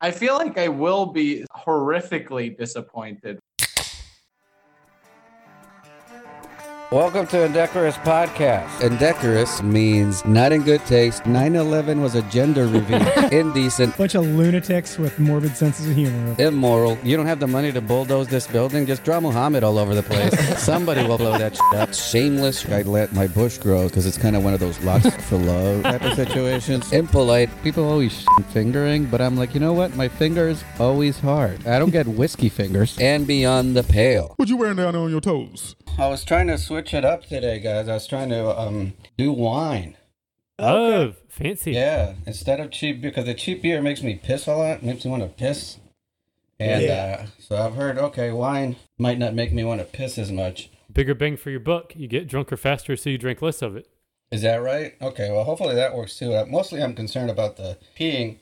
I feel like I will be horrifically disappointed. Welcome to Indecorous Podcast. Indecorous means not in good taste. 9 11 was a gender reveal. Indecent. Bunch of lunatics with morbid senses of humor. Immoral. You don't have the money to bulldoze this building. Just draw Muhammad all over the place. Somebody will blow that shit up. Shameless. I let my bush grow because it's kind of one of those lots for love type of situations. Impolite. People always fingering, but I'm like, you know what? My finger's always hard. I don't get whiskey fingers. And beyond the pale. What you wearing down on your toes? I was trying to switch it up today, guys. I was trying to um do wine. Oh, fancy. Yeah, instead of cheap because the cheap beer makes me piss a lot, makes me want to piss. And Yeah. uh, so I've heard, okay, wine might not make me want to piss as much. Bigger bang for your buck. You get drunker faster, so you drink less of it. Is that right? Okay, well, hopefully that works too. Uh, mostly I'm concerned about the peeing.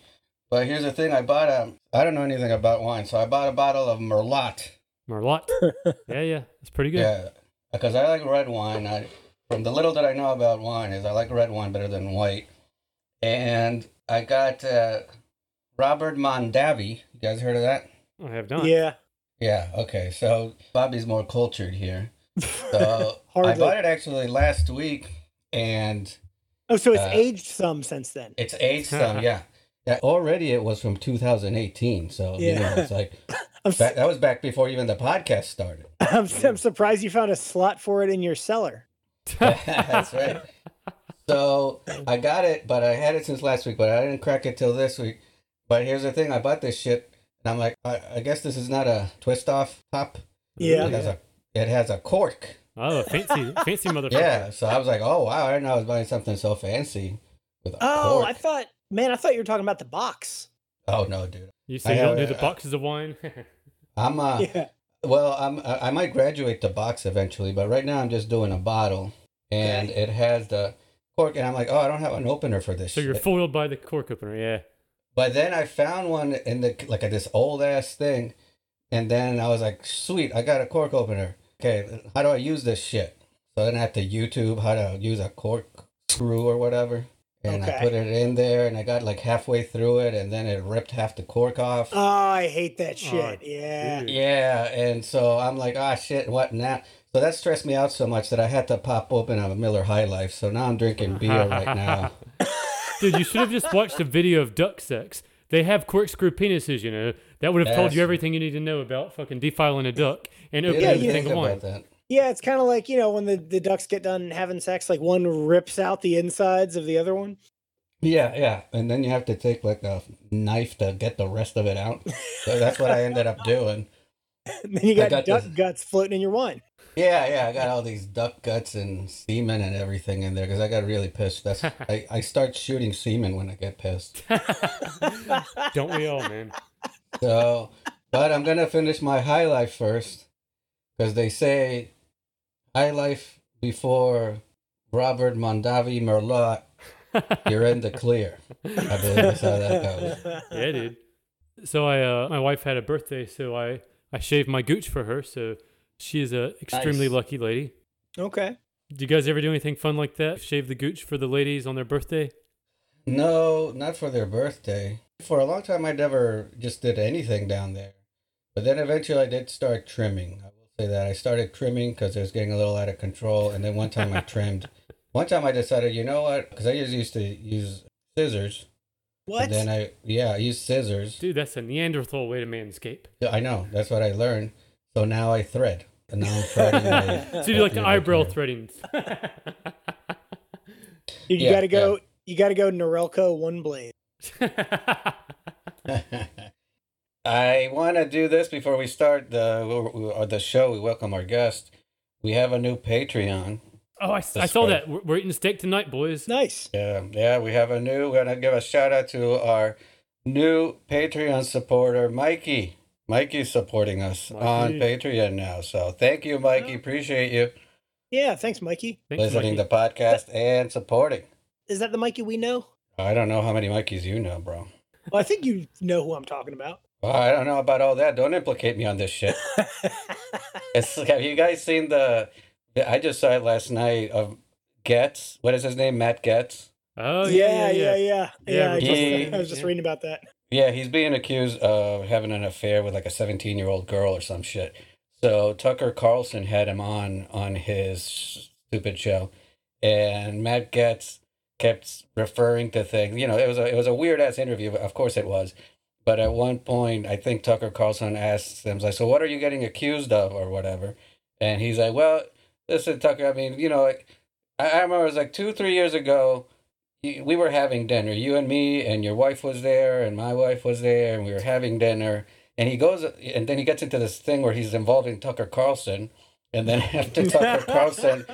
But here's the thing I bought, um, I don't know anything about wine, so I bought a bottle of Merlot. Merlot. yeah, yeah. It's pretty good. Yeah, because I like red wine. I, from the little that I know about wine, is I like red wine better than white. And I got uh, Robert Mondavi. You guys heard of that? I have not. Yeah. Yeah. Okay. So Bobby's more cultured here. So I bought it actually last week, and Oh, so it's Uh, aged some since then. it's aged some. Yeah. Yeah. Already it was from 2018. So you know, Yeah. it's like I'm, back, that was back before even the podcast started. I'm, s- I'm surprised you found a slot for it in your cellar. That's right. So I got it, but I had it since last week, but I didn't crack it till this week. But here's the thing: I bought this shit, and I'm like, I, I guess this is not a twist off top. Yeah. It has a it has a cork. Oh, fancy, fancy motherfucker. Yeah. So I was like, oh wow, I didn't know I was buying something so fancy with a Oh, cork. I thought, man, I thought you were talking about the box. oh no, dude. You I say you don't have do a- the boxes of wine? I'm uh, yeah. well, I'm I I might graduate the box eventually, but right now I'm just doing a bottle, and Okay. it has the cork, and I'm like, oh, I don't have an opener for this. so you're shit. foiled by the cork opener. Yeah. But then I found one in the like a, this old ass thing, and then I was like, "Sweet, I got a cork opener. Okay, how do I use this shit?" So then I have to YouTube how to use a cork screw or whatever, and I put it in there, and I got like halfway through it, and then it ripped half the cork off. Oh, I hate that shit. Oh, yeah. dude. yeah, and so I'm like, "Ah, shit, what now?" So that stressed me out so much that I had to pop open a Miller High Life. So now I'm drinking beer right now. Dude, you should have just watched a video of duck sex. They have corkscrew penises, you know. That would have told you everything you need to know about fucking defiling a duck and opening Yeah, a even you thing think of wine. about that. Yeah, it's kind of like, you know, when the, the ducks get done having sex, like one rips out the insides of the other one. Yeah, yeah. And then you have to take like a knife to get the rest of it out. So that's what I ended up doing. And then you got, got duck this- guts floating in your wine. Yeah, yeah. I got all these duck guts and semen and everything in there because I got really pissed. That's I, I start shooting semen when I get pissed. Don't we all, man? So, but I'm gonna finish my high life first because they say high life before Robert Mondavi Merlot, you're in the clear. I believe that's how that goes. Yeah, dude. So I, uh, my wife had a birthday, so I, I shaved my gooch for her. So she is a extremely Nice. lucky lady. Okay. Do you guys ever do anything fun like that? Shave the gooch for the ladies on their birthday? No, not for their birthday. For a long time, I never just did anything down there. But then eventually, I did start trimming. I will say that I started trimming because it was getting a little out of control. And then one time, I trimmed. One time, I decided, you know what? Because I just used to use scissors. What? And then I, yeah, I used scissors. Dude, that's a Neanderthal way to manscape. Yeah, I know. That's what I learned. So now I thread. And now I'm threading. my- So you do like the eyebrow hair. threading. you yeah, gotta go. You gotta go Norelco one blade. I want to do this before we start the or the show. We welcome our guest. We have a new Patreon. oh, I, I saw that. We're, we're eating steak tonight, boys. Nice. Yeah, yeah, we have a new. We're gonna give a shout out to our new Patreon supporter, Mikey. Mikey's supporting us on Patreon now. So thank you, Mikey. Appreciate you Yeah. Thanks, Mikey. Thanks, listening Mikey. to podcast and supporting. Is that the Mikey we know? I don't know how many Mikeys you know, bro. Well, I think you know who I'm talking about. Well, I don't know about all that. Don't implicate me on this shit. It's have you guys seen the? I just saw it last night of Gaetz. What is his name? Matt Gaetz. Oh, yeah, yeah, yeah. yeah, yeah. Yeah, I, he- just, I was just yeah. reading about that. Yeah, he's being accused of having an affair with like a 17 year old girl or some shit. So Tucker Carlson had him on on his stupid show, and Matt Gaetz kept referring to things. You know, it was a it was a weird ass interview. Of course it was. But at one point, I think Tucker Carlson asked him, like, so what are you getting accused of or whatever? And he's like, well, listen, Tucker, I mean, you know, like, I, I remember it was like two, three years ago, we were having dinner, you and me, and your wife was there, and my wife was there, and we were having dinner. And he goes, and then he gets into this thing where he's involving Tucker Carlson. And then after Tucker Carlson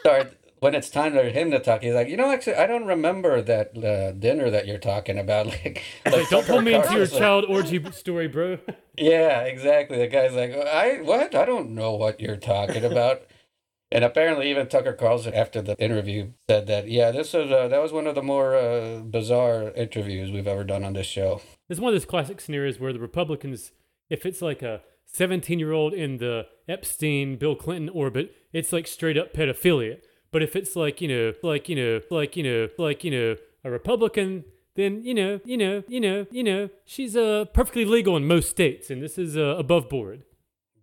starts, when it's time for him to talk, he's like, you know, actually, I don't remember that uh, dinner that you're talking about. Like, Like, don't pull me into your like, child orgy story, bro. yeah, exactly. The guy's like, I what? I don't know what you're talking about. and apparently, even Tucker Carlson, after the interview, said that yeah, this was uh, that was one of the more uh, bizarre interviews we've ever done on this show. It's one of those classic scenarios where the Republicans, if it's like a 17 year old in the Epstein, Bill Clinton orbit, it's like straight up pedophilia. But if it's like, you know, like, you know, like, you know, like, you know, a Republican, then, you know, you know, you know, you know, she's uh, perfectly legal in most states. And this is uh, above board.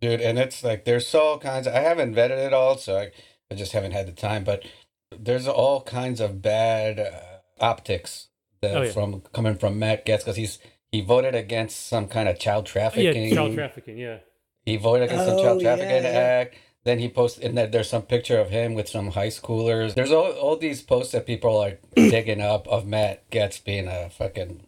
dude and it's like there's all kinds i haven't vetted it all so I, I just haven't had the time but there's all kinds of bad uh, optics that Oh, yeah. from coming from matt gaetz because he's he voted against some kind of child Oh, trafficking yeah, child trafficking, yeah. he voted against the Oh, child trafficking yeah, yeah. act then he posted and then there's some picture of him with some high schoolers there's all, all these posts that people are digging up of matt gaetz being a fucking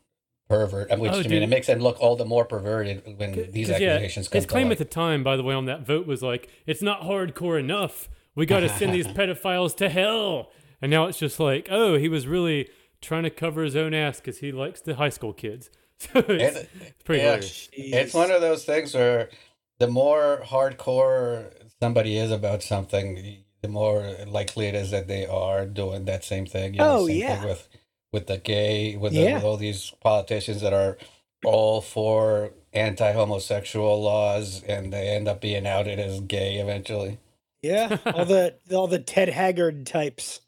pervert which Oh, i mean dude. it makes him look all the more perverted when these 'Cause, yeah, accusations come his to claim light. at the time, by the way, on that vote was like, it's not hardcore enough. We got to send these pedophiles to hell. And now it's just like, oh, he was really trying to cover his own ass because he likes the high school kids. So it's, And- it's pretty yeah. It's one of those things where the more hardcore somebody is about something, the more likely it is that they are doing that same thing. You know, Oh, yeah. With with the gay, with, the, Yeah. with all these politicians that are all for anti-homosexual laws, and they end up being outed as gay eventually. Yeah, all the all the Ted Haggard types,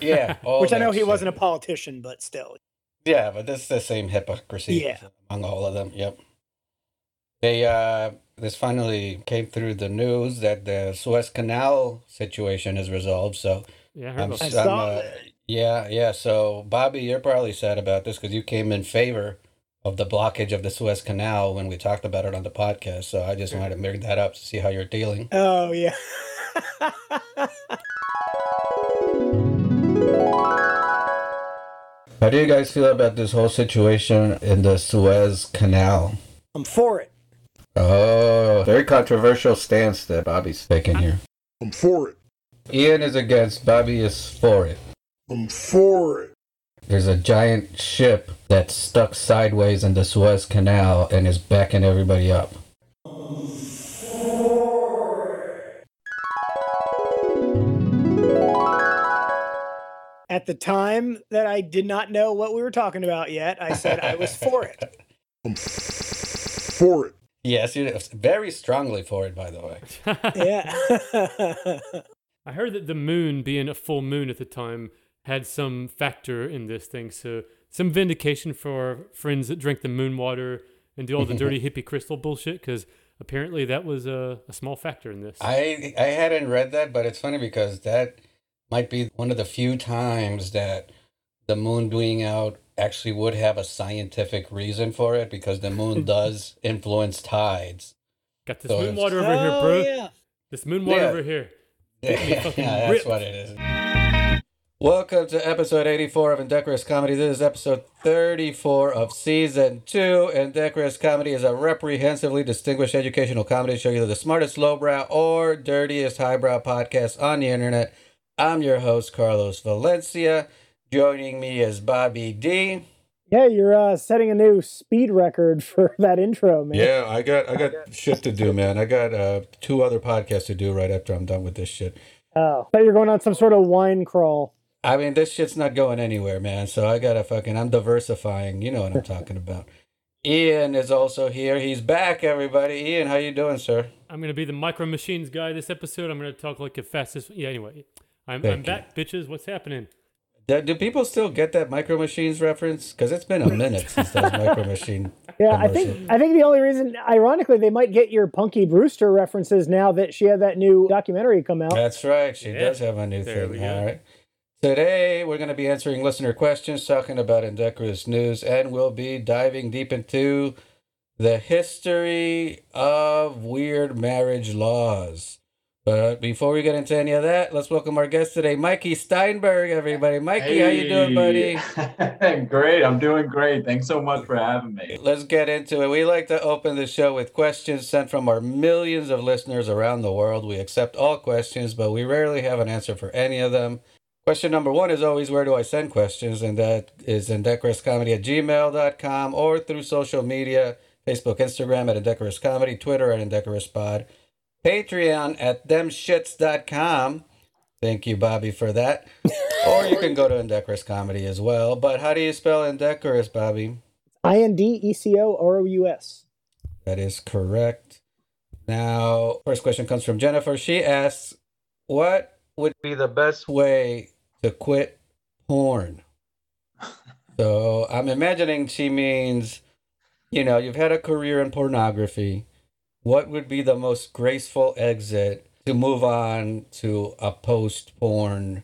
Yeah, which I know he shit. wasn't a politician, but still. Yeah, but that's the same hypocrisy Yeah. among all of them. Yep. They uh this finally came through the news that the Suez Canal situation is resolved. So Yeah, I heard I'm, about I I'm saw uh, that. yeah, yeah. So Bobby, you're probably sad about this because you came in favor of the blockage of the Suez Canal when we talked about it on the podcast. So I just wanted to bring that up to see how you're dealing. Oh yeah. How do you guys feel about this whole situation in the Suez Canal? I'm for it. Oh, very controversial stance that Bobby's taking here. I'm for it. Ian is against, Bobby is for it. I'm for it. There's a giant ship that's stuck sideways in the Suez Canal and is backing everybody up. Um for At the time that I did not know what we were talking about yet, I said I was for it. I'm for it. Yes, you're very strongly for it, by the way. Yeah. I heard that the moon being a full moon at the time had some factor in this thing. So some vindication for our friends that drink the moon water and do all the dirty hippie crystal bullshit because apparently that was a, a small factor in this. I I hadn't read that, but it's funny because that might be one of the few times that the moon being out actually would have a scientific reason for it because the moon does influence tides. Got this So moon water over here, Oh, bro. yeah. This moon water Yeah. over here. Yeah, me that's ripped. what it is. Welcome to episode 84 of Indecorous Comedy. This is episode 34 of season 2. Indecorous Comedy is a reprehensively distinguished educational comedy show, either the smartest lowbrow or dirtiest highbrow podcast on the internet. I'm your host, Carlos Valencia. Joining me is Bobby D. Yeah, you're uh, setting a new speed record for that intro, man. Yeah, I got I got shit to do, man. I got uh, two other podcasts to do right after I'm done with this shit. Oh, thought you're going on some sort of wine crawl. I mean, this shit's not going anywhere, man. So I gotta fucking, I'm diversifying. You know what I'm talking about. Ian is also here. He's back, everybody. Ian, how you doing, sir? I'm gonna be the micro machines guy this episode. I'm gonna talk like a fast as yeah. Anyway, I'm I'm back, bitches. What's happening? Do, do people still get that Micro Machines reference? Because it's been a minute since that Micro Machine. Yeah, I think I think the only reason, ironically, they might get your Punky Brewster references now that she had that new documentary come out. That's right. She Yeah. does have a new There thing. All right. Today, we're going to be answering listener questions, talking about indecorous news, and we'll be diving deep into the history of weird marriage laws. But before we get into any of that, let's welcome our guest today, Mikey Steinberg. Everybody, Mikey, how you doing, buddy? great. I'm doing great. Thanks so much for having me. Let's get into it. We like to open the show with questions sent from our millions of listeners around the world. We accept all questions, but we rarely have an answer for any of them. Question number one is always where do I send questions? And that is indecorouscomedy at gmail.com or through social media Facebook, Instagram at Indecorous Comedy, Twitter at Indecorous Pod, Patreon at themshits.com. Thank you, Bobby, for that. or you can go to Indecorous Comedy as well. But how do you spell Indecorous, Bobby? I N D E C O R O U S. That is correct. Now, first question comes from Jennifer. She asks, What would be the best way to quit porn? So I'm imagining she means, you know, you've had a career in pornography. What would be the most graceful exit to move on to a post porn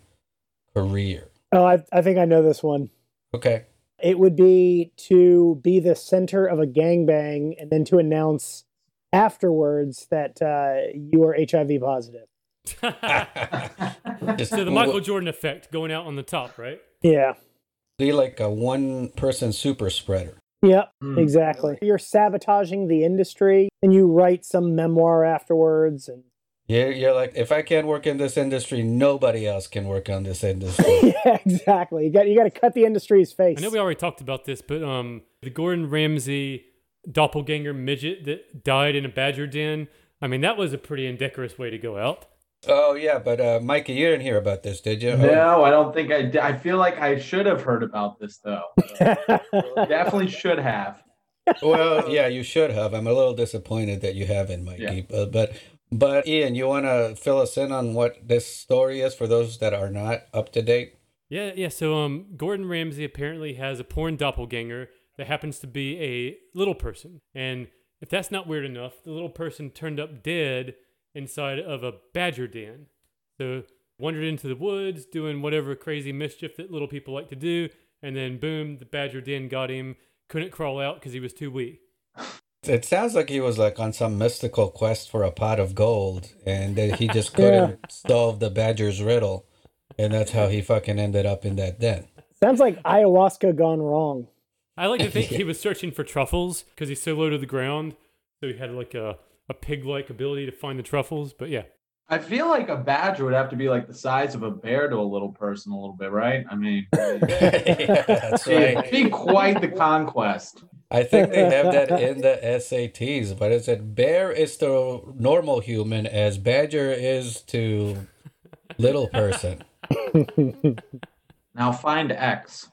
career? Oh, I, I think I know this one. Okay. It would be to be the center of a gangbang and then to announce afterwards that uh, you are HIV positive. Just so the Michael Jordan effect going out on the top, right? Yeah. be like a one person super spreader. Yep. Hmm. Exactly. You're sabotaging the industry and you write some memoir afterwards and Yeah, you're like, if I can't work in this industry, nobody else can work on this industry. yeah, exactly. You got you got to cut the industry's face. I know we already talked about this, but um, the Gordon Ramsay doppelganger midget that died in a badger den. I mean, that was a pretty indecorous way to go out. Oh yeah, but uh, Mikey, you didn't hear about this, did you? Oh, No, I don't think I did. I feel like I should have heard about this though. Definitely should have. well, yeah, you should have. I'm a little disappointed that you haven't, Mikey. Yeah. But, but but Ian, you want to fill us in on what this story is for those that are not up to date? Yeah, yeah. So um, Gordon Ramsay apparently has a porn doppelganger that happens to be a little person, and if that's not weird enough, the little person turned up dead inside of a badger den. So wandered into the woods, doing whatever crazy mischief that little people like to do, and then boom, the badger den got him. Couldn't crawl out because he was too weak. It sounds like he was like on some mystical quest for a pot of gold, and that he just couldn't solve the badger's riddle, and that's how he fucking ended up in that den. Sounds like ayahuasca gone wrong. I like to think he was searching for truffles because he's so low to the ground, so he had like a, a pig-like ability to find the truffles. But yeah, I feel like a badger would have to be like the size of a bear to a little person, a little bit, right? I mean, yeah, that's it'd right. be quite the conquest. I think they have that in the SATs, but is it said bear is to normal human as badger is to little person. Now find X.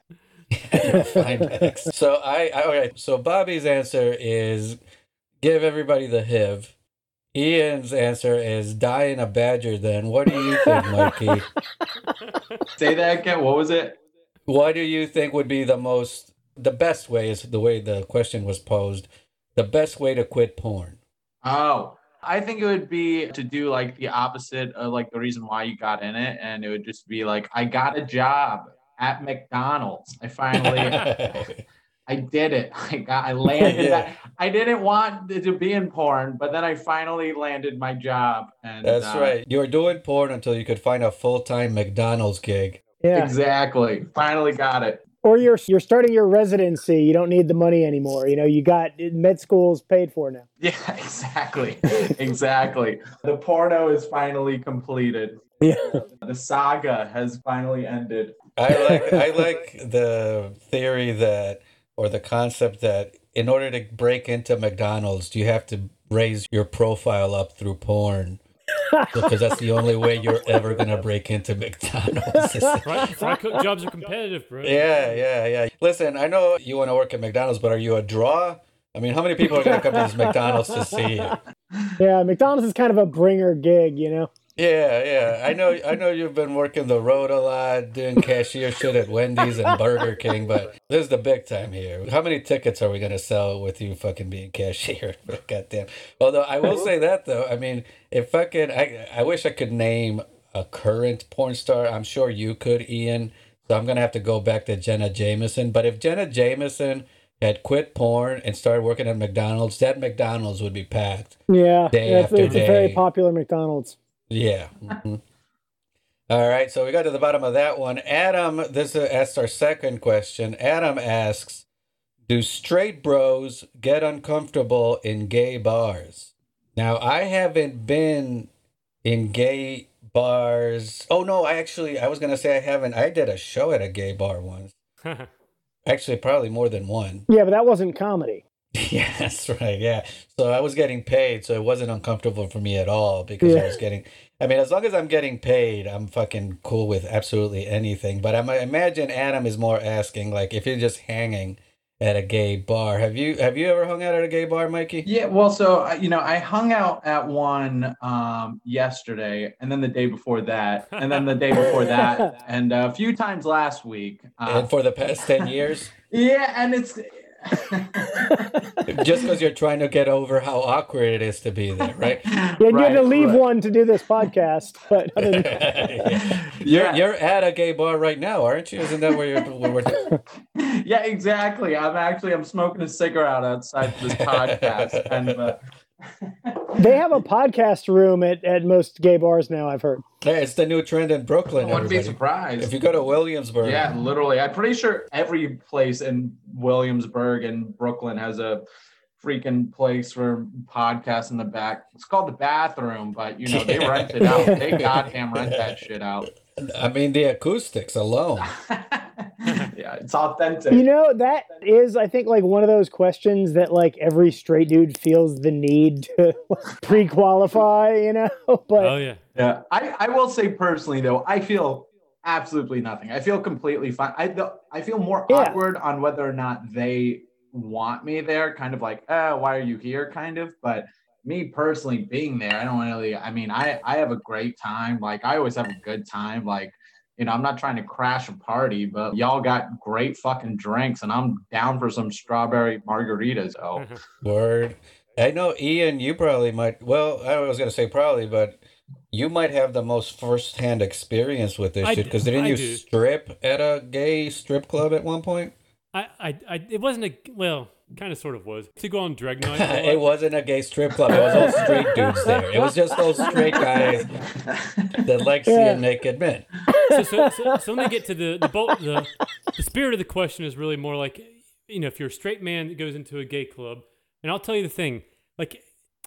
Find X. So I, I okay. So Bobby's answer is give everybody the HIV. Ian's answer is die in a badger. Then what do you think, Mikey? Say that again. What was it? what do you think would be the most, the best way? Is the way the question was posed. The best way to quit porn. Oh, I think it would be to do like the opposite of like the reason why you got in it, and it would just be like I got a job at McDonald's. I finally, I did it. I got, I landed. Yeah. that. I didn't want to be in porn, but then I finally landed my job. And That's uh, right. You were doing porn until you could find a full time McDonald's gig. Yeah. Exactly. Finally got it. Or you're you're starting your residency. You don't need the money anymore. You know, you got med school's paid for now. Yeah, exactly. exactly. The porno is finally completed. Yeah. The saga has finally ended. I like I like the theory that or the concept that in order to break into McDonald's, you have to raise your profile up through porn. because that's the only way you're ever gonna break into McDonald's. fry, fry cook jobs are competitive, bro. yeah, yeah, yeah. Listen, I know you want to work at McDonald's, but are you a draw? I mean, how many people are gonna come to this McDonald's to see you? Yeah, McDonald's is kind of a bringer gig, you know. Yeah, yeah. I know I know you've been working the road a lot, doing cashier shit at Wendy's and Burger King, but this is the big time here. How many tickets are we gonna sell with you fucking being cashier? Oh, goddamn. Although I will say that though, I mean, if fucking I I wish I could name a current porn star. I'm sure you could, Ian. So I'm gonna have to go back to Jenna Jameson. But if Jenna Jameson had quit porn and started working at McDonald's, that McDonald's would be packed. Yeah, Day yeah, it's, after it's a very popular McDonald's. Yeah. mhm. All right, so we got to the bottom of that one. Adam, this uh, asks our second question. Adam asks, "Do straight bros get uncomfortable in gay bars?" Now, I haven't been in gay bars. Oh no, I actually I was gonna say I haven't. I did a show at a gay bar once. Actually, probably more than one. Yeah, but that wasn't comedy. Yeah, that's right. Yeah. So I was getting paid, so it wasn't uncomfortable for me at all because I was getting. I mean, as long as I'm getting paid, I'm fucking cool with absolutely anything. But I'm, I imagine Adam is more asking, like, if you're just hanging at a gay bar. Have you have you ever hung out at a gay bar, Mikey? Yeah, well, so you know, I hung out at one um, yesterday, and then the day before that, and then the day before that, and a few times last week. Uh, And for the past ten years, yeah, and it's just because you're trying to get over how awkward it is to be there, right? Yeah, you had to leave right. one to do this podcast, but other than Yeah. You're Yeah. you're at a gay bar right now, aren't you? Isn't that where you're? Where we're, yeah, exactly. I'm actually I'm smoking a cigarette outside this podcast, and uh, they have a podcast room at, at most gay bars now. I've heard. Hey, it's the new trend in Brooklyn. I wouldn't be surprised. If you go to Williamsburg, Yeah, literally. I'm pretty sure every place in Williamsburg and Brooklyn has a freaking place for podcasts in the back. It's called the bathroom, but you know, they rent it out. They goddamn rent that shit out. I mean the acoustics alone. yeah, it's authentic. You know, that is, I think, like one of those questions that like every straight dude feels the need to pre-qualify. You know, but oh yeah. Yeah, I, I will say personally though, I feel absolutely nothing. I feel completely fine. I the, I feel more Yeah. awkward on whether or not they want me there, kind of like, uh, why are you here, kind of. But me personally being there, I don't really. I mean, I I have a great time. Like I always have a good time. Like you know, I'm not trying to crash a party, but y'all got great fucking drinks, and I'm down for some strawberry margaritas. So Word. I know Ian, you probably might. Well, I was gonna say probably, but you might have the most first-hand experience with this I shit. d- Because didn't I you do. strip at a gay strip club at one point? I, I, I, it wasn't a well, kind of, sort of was to go on drag night. it wasn't a gay strip club. It was all straight dudes there. It was just those straight guys that like Yeah. seeing naked men. so, so, so, so let me get to the the, bolt, the the spirit of the question is really more like you know if you're a straight man that goes into a gay club and i'll tell you the thing like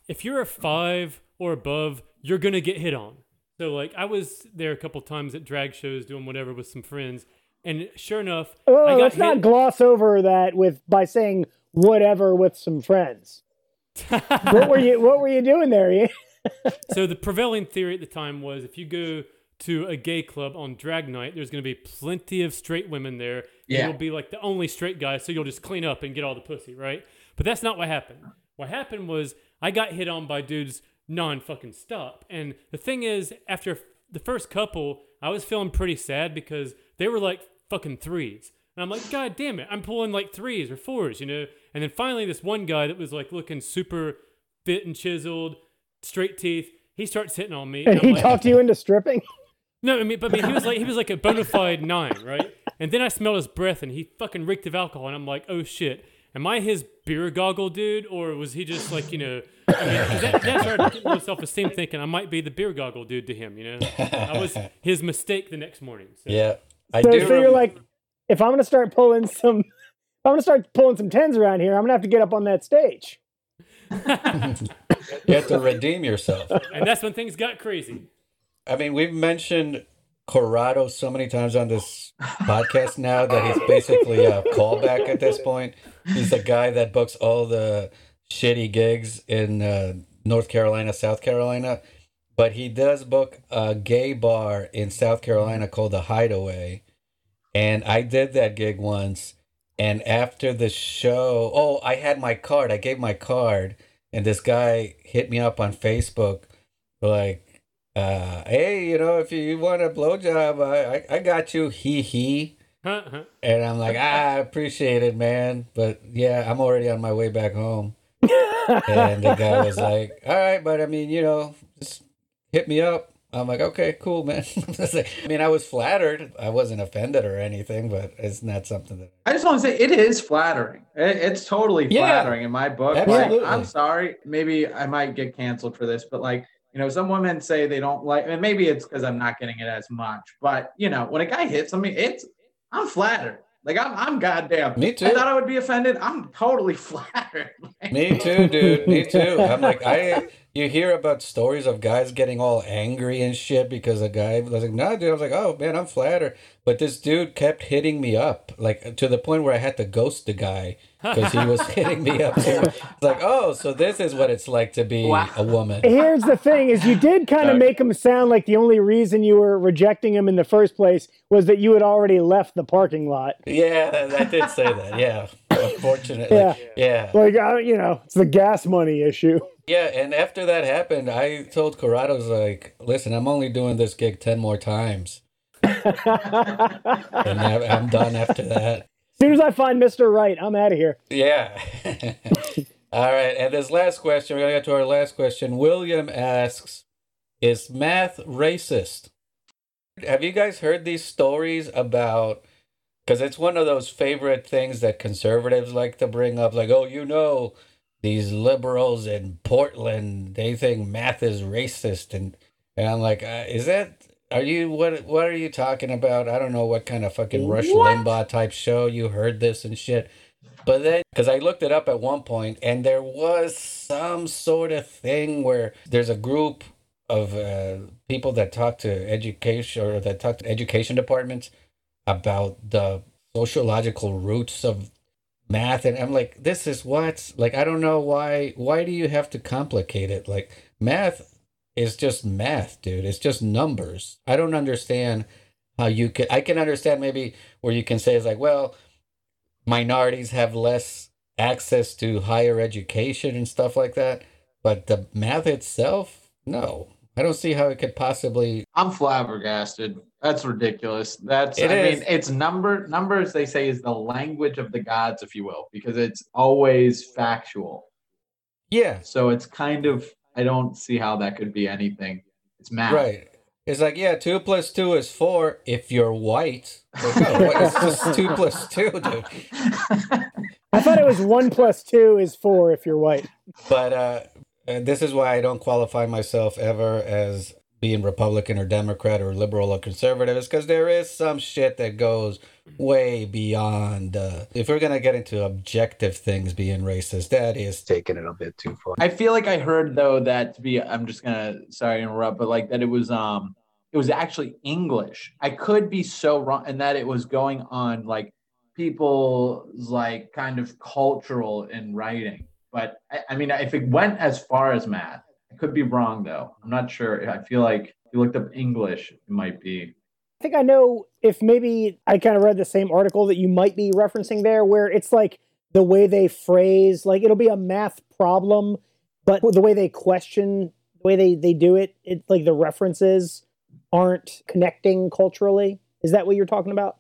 if you're a five or above you're gonna get hit on so like i was there a couple times at drag shows doing whatever with some friends and sure enough i got let's hit not gloss over that with by saying whatever with some friends. what were you What were you doing there? Ian? so the prevailing theory at the time was if you go to a gay club on drag night, there's going to be plenty of straight women there. Yeah. You'll be like the only straight guy, so you'll just clean up and get all the pussy, right? But that's not what happened. What happened was I got hit on by dudes non fucking stop. And the thing is, after the first couple, I was feeling pretty sad because they were like fucking threes. And I'm like, God damn it, I'm pulling like threes or fours, you know? And then finally, this one guy that was like looking super fit and chiseled, straight teeth, he starts hitting on me. And I'm he like, talked you into stripping. no, I mean, but I mean, he was like he was like a bona fide nine, right? And then I smelled his breath, and he fucking reeked of alcohol, and I'm like, oh shit, am I his beer goggle dude, or was he just like you know? I mean, 'cause that, that started to get low self esteem, thinking I might be the beer goggle dude to him, you know? I was his mistake the next morning. So. Yeah, I So, do. so you're rem- like, if I'm gonna start pulling some, if I'm gonna start pulling some tens around here, I'm gonna have to get up on that stage. you have to redeem yourself. And that's when things got crazy. I mean, we've mentioned Corrado so many times on this podcast now that he's basically a callback at this point. He's the guy that books all the shitty gigs in uh, North Carolina, South Carolina. But he does book a gay bar in South Carolina called The Hideaway. And I did that gig once. And after the show, oh, I had my card. I gave my card. And this guy hit me up on Facebook like, uh, hey, you know, if you want a blowjob, I, I, I got you. He he. And I'm like, ah, I appreciate it, man. But yeah, I'm already on my way back home. and the guy was like, all right, but I mean, you know, just hit me up. I'm like, okay, cool, man. I mean, I was flattered. I wasn't offended or anything, but it's not something that. I just want to say it is flattering. It's totally Yeah. flattering in my book. Like, Absolutely. I'm sorry, maybe I might get canceled for this, but like, you know, some women say they don't like, and maybe it's because I'm not getting it as much. But you know, when a guy hits on me, it's I'm flattered. Like I'm, I'm goddamn. Me too. I thought I would be offended. I'm totally flattered. Me too, dude. Me too. I'm like, I. You hear about stories of guys getting all angry and shit because a guy was like, "No, dude." I was like, "Oh man, I'm flattered," but this dude kept hitting me up, like to the point where I had to ghost the guy because he was hitting me up. Too. It's like, oh, so this is what it's like to be Wow. a woman. Here's the thing: is you did kind of Okay. make him sound like the only reason you were rejecting him in the first place was that you had already left the parking lot. Yeah, I did say that. Yeah, unfortunately. Yeah. Yeah. Like, I, you know, it's the gas money issue. Yeah, and after that happened, I told Corrado's like, listen, I'm only doing this gig 10 more times. And I- I'm done after that. As soon as I find Mr. Right, I'm out of here. Yeah. All right, and this last question, we're going to get to our last question. William asks, is math racist? Have you guys heard these stories about because it's one of those favorite things that conservatives like to bring up like, "Oh, you know, these liberals in Portland, they think math is racist." And and I'm like, uh, "Is that are you what what are you talking about? I don't know what kind of fucking Rush What? Limbaugh type show you heard this and shit." But then, because I looked it up at one point, and there was some sort of thing where there's a group of uh, people that talk to education or that talk to education departments about the sociological roots of math, and I'm like, this is what? Like, I don't know why. Why do you have to complicate it? Like, math is just math, dude. It's just numbers. I don't understand how you could. I can understand maybe where you can say it's like, well minorities have less access to higher education and stuff like that. But the math itself, no. I don't see how it could possibly. I'm flabbergasted. That's ridiculous. That's It I is. mean, it's number numbers they say is the language of the gods, if you will, because it's always factual. Yeah, So it's kind of I don't see how that could be anything. It's math. right. It's like, yeah, two plus two is four if you're white. Like, no, it's just two plus two, dude. I thought it was one plus two is four if you're white. But uh, and this is why I don't qualify myself ever as being Republican or Democrat or liberal or conservative, is because there is some shit that goes way beyond. Uh, if we're gonna get into objective things being racist, that is taking it a bit too far. I feel like I heard though that to be I'm just gonna sorry to interrupt, but like that it was um it was actually English. I could be so wrong and that it was going on like people's like kind of cultural in writing. But I, I mean if it went as far as math, I could be wrong though. I'm not sure. I feel like if you looked up English, it might be I think I know if maybe I kind of read the same article that you might be referencing there, where it's like the way they phrase, like it'll be a math problem, but the way they question, the way they, they do it, it's like the references aren't connecting culturally. Is that what you're talking about?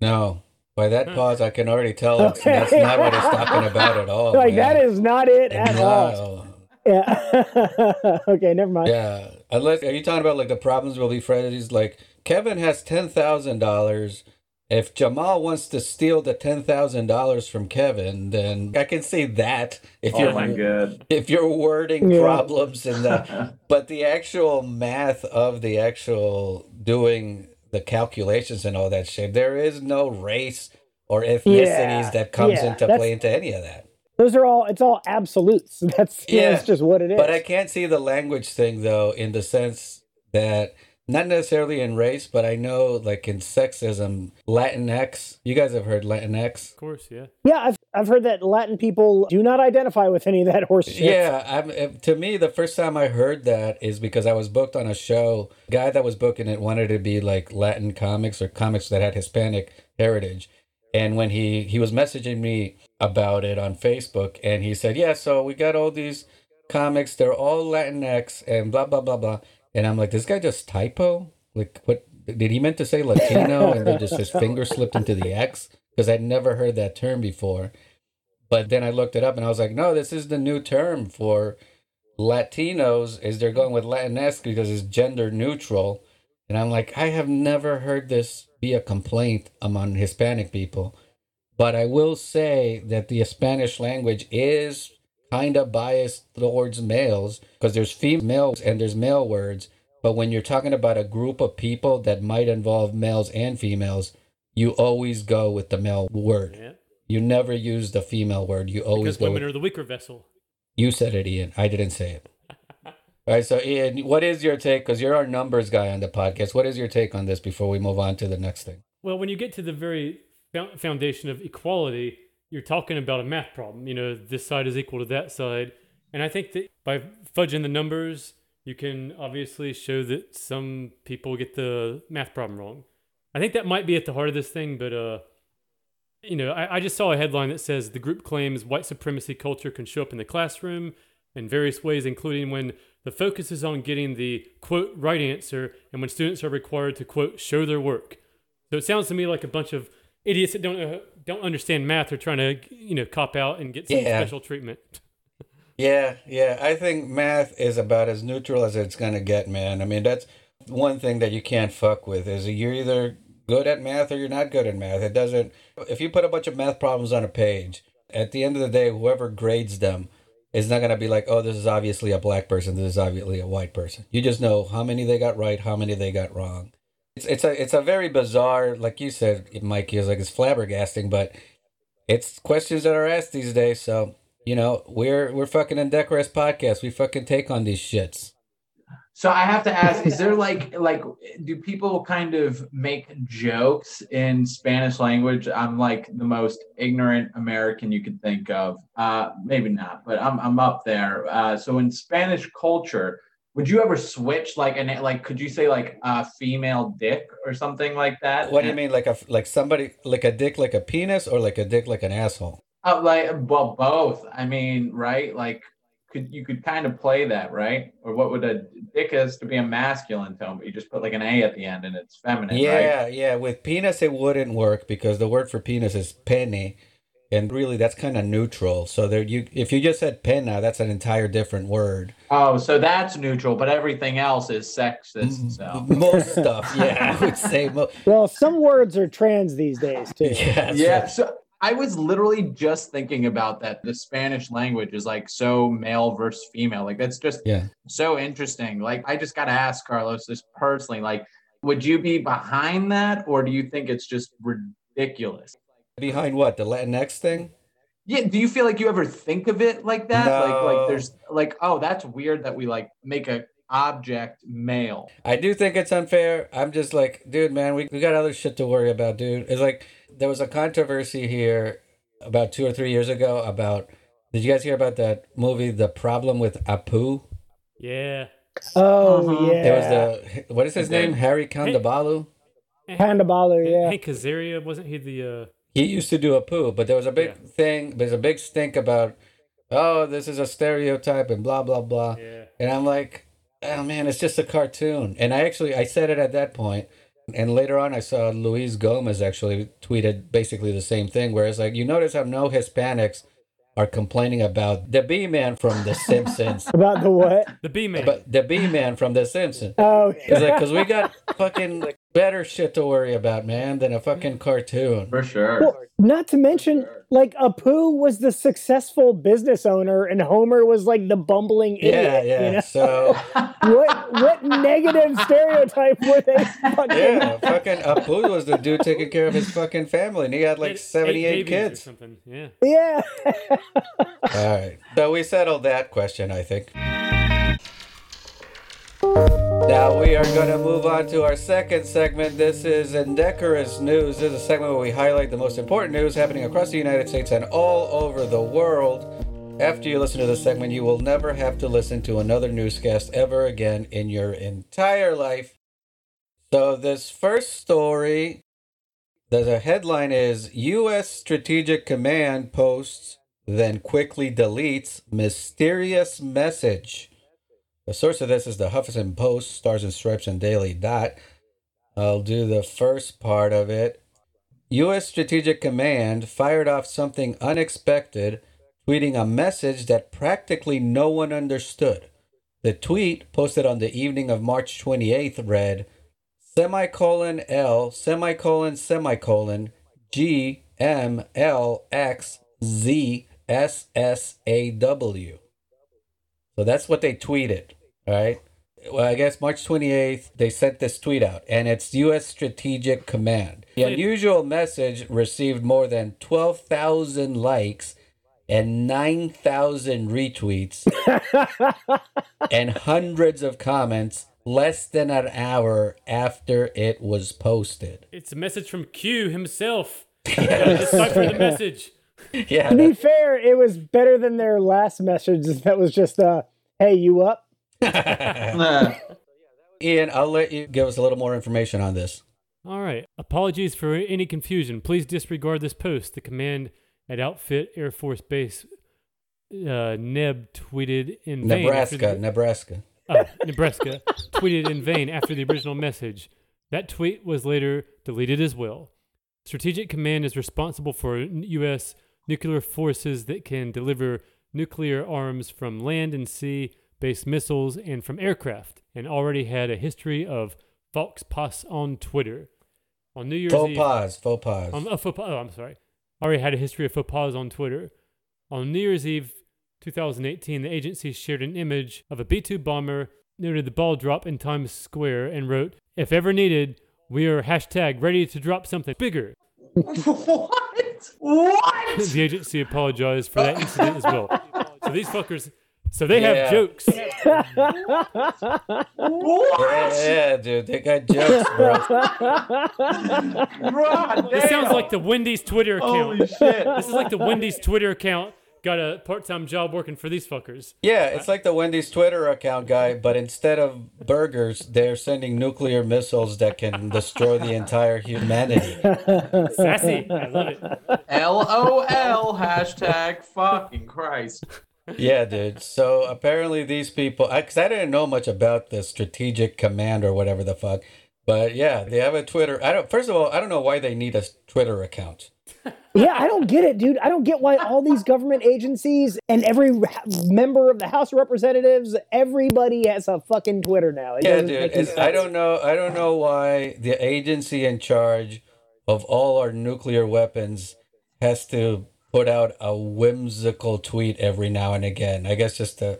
No, by that Hmm. pause, I can already tell it's, that's not what it's talking about at all. like man. that is not it at all. No. Yeah. okay, never mind. Yeah, unless are you talking about like the problems will be Freddy's? Like Kevin has ten thousand dollars. If Jamal wants to steal the ten thousand dollars from Kevin, then I can see that. If oh you're my god. if you're wording Yeah. problems and the but the actual math of the actual doing the calculations and all that shit, there is no race or ethnicities Yeah, that comes yeah, into that's- play into any of that. Those are all, it's all absolutes. That's, yeah, Yeah, that's just what it is. But I can't see the language thing though, in the sense that not necessarily in race, but I know like in sexism, Latinx. You guys have heard Latinx? Of course, yeah. yeah, I've, I've heard that Latin people do not identify with any of that horse shit. Yeah, I'm, uh, to me, the first time I heard that is because I was booked on a show. guy that was booking it wanted to be like Latin comics or comics that had Hispanic heritage. And when he he was messaging me about it on Facebook, and he said, "Yeah, so we got all these comics, they're all Latinx and blah blah blah blah. And I'm like, this guy just typo? Like, what did he meant to say Latino and then just his finger slipped into the X? Because I'd never heard that term before. But then I looked it up and I was like, no, this is the new term for Latinos. Is they're going with Latinx because it's gender neutral. And I'm like, I have never heard this be a complaint among Hispanic people. But I will say that the Spanish language is kind of biased towards males because there's females and there's male words. But when you're talking about a group of people that might involve males and females, you always go with the male word. Yeah. You never use the female word. You always Because go women with are the weaker vessel. you said it, Ian. I didn't say it. All right, so Ian, what is your take? Because you're our numbers guy on the podcast. What is your take on this before we move on to the next thing? Well, when you get to the very foundation of equality, you're talking about a math problem. You know, this side is equal to that side. And I think that by fudging the numbers, you can obviously show that some people get the math problem wrong. I think that might be at the heart of this thing, but, uh, you know, I, I just saw a headline that says the group claims white supremacy culture can show up in the classroom in various ways, including when the focus is on getting the quote right answer and when students are required to quote show their work. So it sounds to me like a bunch of idiots that don't uh, don't understand math are trying to you know cop out and get some Yeah. special treatment. Yeah, yeah. I think math is about as neutral as it's gonna get, man. I mean, that's one thing that you can't fuck with is you're either good at math or you're not good at math. It doesn't. If you put a bunch of math problems on a page, at the end of the day, whoever grades them is not gonna be like, oh, this is obviously a black person. This is obviously a white person. You just know how many they got right, how many they got wrong. It's it's a it's a very bizarre, like you said, Mike. Is like it's flabbergasting, but it's questions that are asked these days. So you know, we're we're fucking indecorous podcast. We fucking take on these shits. So I have to ask: Is there like like do people kind of make jokes in Spanish language? I'm like the most ignorant American you could think of. Uh, maybe not, but I'm I'm up there. Uh, so in Spanish culture, would you ever switch like an like? Could you say like a female dick or something like that? What do you mean, like a like somebody like a dick like a penis or like a dick like an asshole? Uh, like well, both. I mean, right? Like, could you could kind of play that, right? Or what would a dick is to be a masculine tone, but you just put like an a at the end and it's feminine, right? Yeah, yeah. With penis, it wouldn't work because the word for penis is pene, and really that's kind of neutral. So there, you if you just said pena, that's an entire different word. Oh, so that's neutral, but everything else is sexist. Mm-hmm. So Most stuff, yeah, I would say. Mo- Well, some words are trans these days too. yeah, yeah, so I was literally just thinking about that. The Spanish language is like so male versus female. Like that's just yeah. so interesting. Like I just gotta ask Carlos this personally. Like, would you be behind that, or do you think it's just ridiculous? Behind what the Latinx thing? Yeah, do you feel like you ever think of it like that? Like like there's like, oh, that's weird that we like make a object male. I do think it's unfair. I'm just like, dude, man, we, we got other shit to worry about, dude. It's like there was a controversy here about two or three years ago about. Did you guys hear about that movie, The Problem with Apu? Yeah. Oh Uh-huh. yeah, It was the what is his Okay. name? Hari Kondabolu. Panda Balu, yeah. Hank Azaria wasn't he the? uh He used to do Apu, but there was a big Yeah. thing. There's a big stink about, oh, this is a stereotype and blah blah blah. Yeah. And I'm like, oh man, it's just a cartoon. And I actually I said it at that point. And later on I saw Luis Gomez actually tweeted basically the same thing, where it's like, you notice how no Hispanics are complaining about the B man from The Simpsons. About the what? The B man. but the B man from The Simpsons. Oh, It's like, because we got fucking like, better shit to worry about, man, than a fucking cartoon. For sure. Well, not to mention, like Apu was the successful business owner, and Homer was like the bumbling idiot. Yeah, yeah. You know? So, What what negative stereotype were they fucking? yeah, fucking Apu was the dude taking care of his fucking family, and he had like 78 eight babies or kids. something. Yeah. Yeah. All right. So we settled that question, I think. Now we are going to move on to our second segment. This is Indecorous News. This is a segment where we highlight the most important news happening across the United States and all over the world. After you listen to this segment, you will never have to listen to another newscast ever again in your entire life. So, this first story, the headline is U.S. Strategic Command posts then quickly deletes mysterious message. The source of this is the Huffington Post, Stars and Stripes, and Daily Dot. I'll do the first part of it. U.S. Strategic Command fired off something unexpected, tweeting a message that practically no one understood. The tweet, posted on the evening of March 28th, read semicolon L semicolon semicolon G M L X Z S S A W. So that's what they tweeted, all right? Well, I guess March 28th, they sent this tweet out, and it's U.S. Strategic Command. The unusual message received more than 12,000 likes and 9,000 retweets and hundreds of comments less than an hour after it was posted. It's a message from Q himself. Decipher the message. Yeah, To be fair, it was better than their last message that was just uh hey, you up? Nah. Ian, I'll let you give us a little more information on this. All right. Apologies for any confusion. Please disregard this post. The command at Offutt Air Force Base, uh, Neb tweeted in vain. Nebraska, the- Nebraska. oh, Nebraska, tweeted in vain after the original message. That tweet was later deleted as well. Strategic Command is responsible for U.S. nuclear forces that can deliver nuclear arms from land and sea based missiles and from aircraft, and already had a history of Fox Pass on Twitter. On New Year's Faux Eve, pas, faux pas. um, oh, faux pas, oh, I'm sorry. Already had a history of faux pas on Twitter. On New Year's Eve 2018, the agency shared an image of a B 2 bomber, noted the ball drop in Times Square, and wrote, If ever needed, we are hashtag ready to drop something bigger. what? What? the agency apologized for that incident as well. So these fuckers, so they have jokes. What? yeah, dude, they got jokes, bro. Bro, This sounds like the Wendy's Twitter account. Holy shit. This is like the Wendy's Twitter account. Got a part time job working for these fuckers. Yeah, it's like the Wendy's Twitter account guy, but instead of burgers, they're sending nuclear missiles that can destroy the entire humanity. Sassy. I love it. LOL hashtag fucking Christ. Yeah, dude. So apparently these people, because I, didn't know much about the strategic command or whatever the fuck, but yeah, they have a Twitter. I don't. First of all, I don't know why they need a Twitter account. Yeah, I don't get it, dude. I don't get why all these government agencies and every member of the House of Representatives, everybody has a fucking Twitter now. It Yeah, dude. I don't know. I don't know why the agency in charge of all our nuclear weapons has to put out a whimsical tweet every now and again. I guess just to.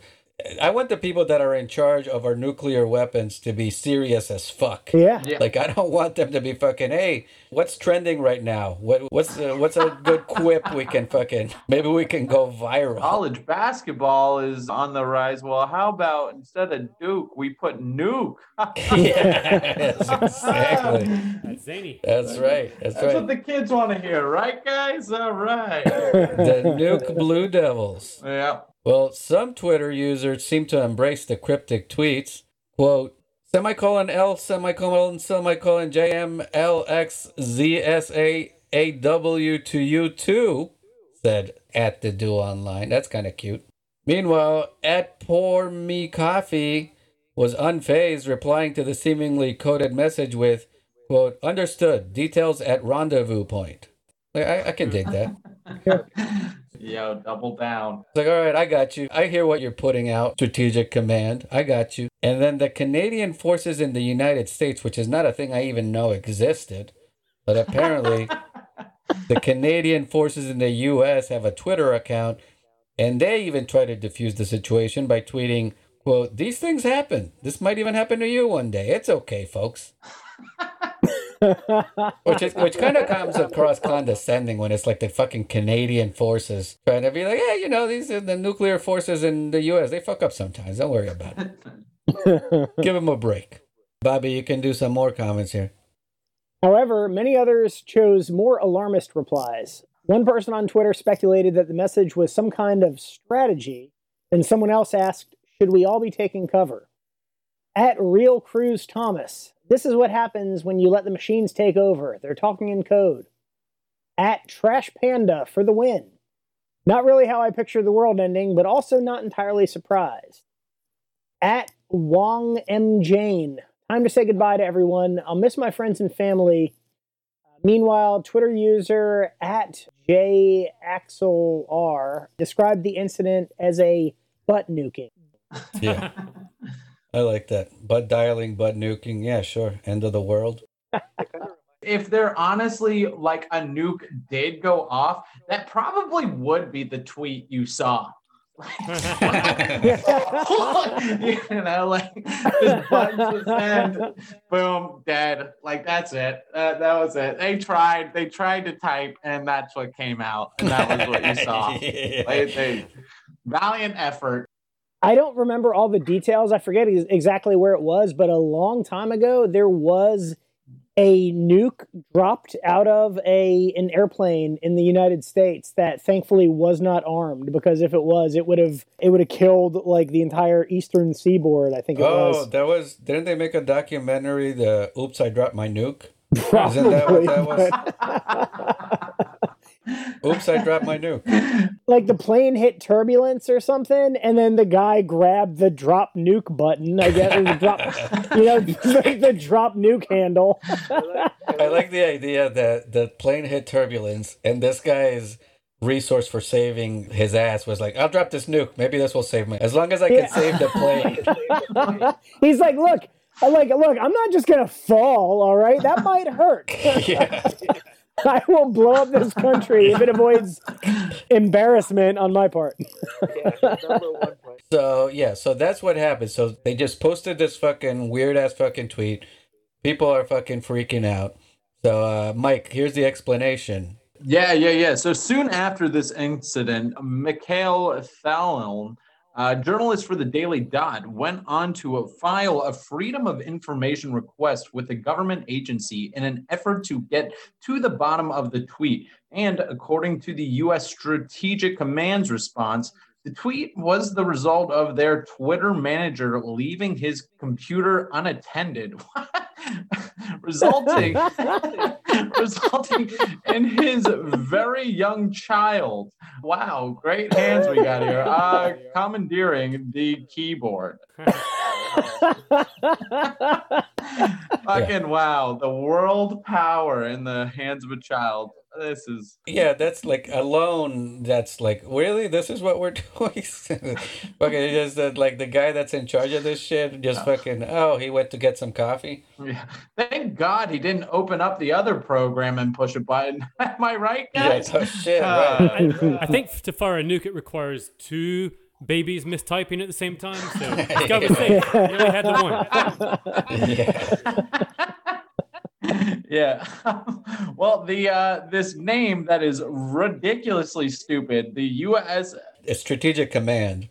I want the people that are in charge of our nuclear weapons to be serious as fuck. Yeah. Yeah. Like I don't want them to be fucking. Hey, what's trending right now? What what's uh, what's a good quip we can fucking maybe we can go viral. College basketball is on the rise. Well, how about instead of Duke, we put Nuke? yes, exactly. That's zany. That's right. That's That's what the kids want to hear, right, guys? All right. The Nuke Blue Devils. yeah. Well, some Twitter users seem to embrace the cryptic tweets. Quote, semicolon L, semicolon, semicolon JMLXZSAAW to you too, said at the do online. That's kind of cute. Meanwhile, at Pour Me Coffee was unfazed, replying to the seemingly coded message with, quote, understood, details at rendezvous point. I, I can dig that. Yo, double down. It's like, all right, I got you. I hear what you're putting out. Strategic command. I got you. And then the Canadian forces in the United States, which is not a thing I even know existed, but apparently the Canadian forces in the US have a Twitter account and they even try to diffuse the situation by tweeting, quote, these things happen. This might even happen to you one day. It's okay, folks. Which is which kind of comes across condescending when it's like the fucking Canadian forces trying to be like, yeah, you know, these are the nuclear forces in the U.S. They fuck up sometimes. Don't worry about it. Give them a break. Bobby, you can do some more comments here. However, many others chose more alarmist replies. One person on Twitter speculated that the message was some kind of strategy, and someone else asked, Should we all be taking cover? At Real Cruz Thomas, this is what happens when you let the machines take over. They're talking in code. At Trash Panda for the win. Not really how I picture the world ending, but also not entirely surprised. At Wong M. Jane. Time to say goodbye to everyone. I'll miss my friends and family. Meanwhile, Twitter user at JAxelR described the incident as a butt nuking. Yeah. I like that. Butt dialing, butt nuking. Yeah, sure. End of the world. if there honestly like a nuke did go off, that probably would be the tweet you saw. you know, like just buttons send, boom, dead. Like that's it. Uh, that was it. They tried. They tried to type, and that's what came out, and that was what you saw. Yeah. They, they, valiant effort. I don't remember all the details. I forget exactly where it was, but a long time ago there was a nuke dropped out of a an airplane in the United States that thankfully was not armed because if it was, it would have it would have killed like the entire eastern seaboard. I think it Oh, was. that was. Didn't they make a documentary? The Oops, I dropped my nuke. Probably, Isn't that what that was? but- Oops, I dropped my nuke. like the plane hit turbulence or something, and then the guy grabbed the drop nuke button. I guess the drop, you know, the, the drop nuke handle. I like the idea that the plane hit turbulence, and this guy's resource for saving his ass was like, "I'll drop this nuke. Maybe this will save me. As long as I can Yeah. save the plane." He's like, look, I'm like, look, I'm not just gonna fall. All right, that might hurt. yeah. I will blow up this country if it avoids embarrassment on my part. So yeah, so that's what happened. So they just posted this fucking weird ass fucking tweet. People are fucking freaking out. So uh, Mike, here's the explanation. Yeah, yeah, yeah. So soon after this incident, Mikael Thalen, a journalist for the Daily Dot, went on to file a Freedom of Information request with the government agency in an effort to get to the bottom of the tweet. And according to the U.S. Strategic Command's response, the tweet was the result of their Twitter manager leaving his computer unattended, resulting resulting in his very young child. Wow, great hands we got here. Uh, commandeering the keyboard. Fucking wow, the world power in the hands of a child. This is Yeah, that's like alone. That's like really. This is what we're doing. fucking just that like the guy that's in charge of this shit. Just fucking. Oh, he went to get some coffee. yeah. Thank God he didn't open up the other program and push a button. Am I right, guys? Yeah, shit. Uh, right. I, I think to fire a nuke, it requires two babies mistyping at the same time. So this guy was safe. He only had the one. Yeah. yeah. well, the uh this name that is ridiculously stupid. The US A strategic command.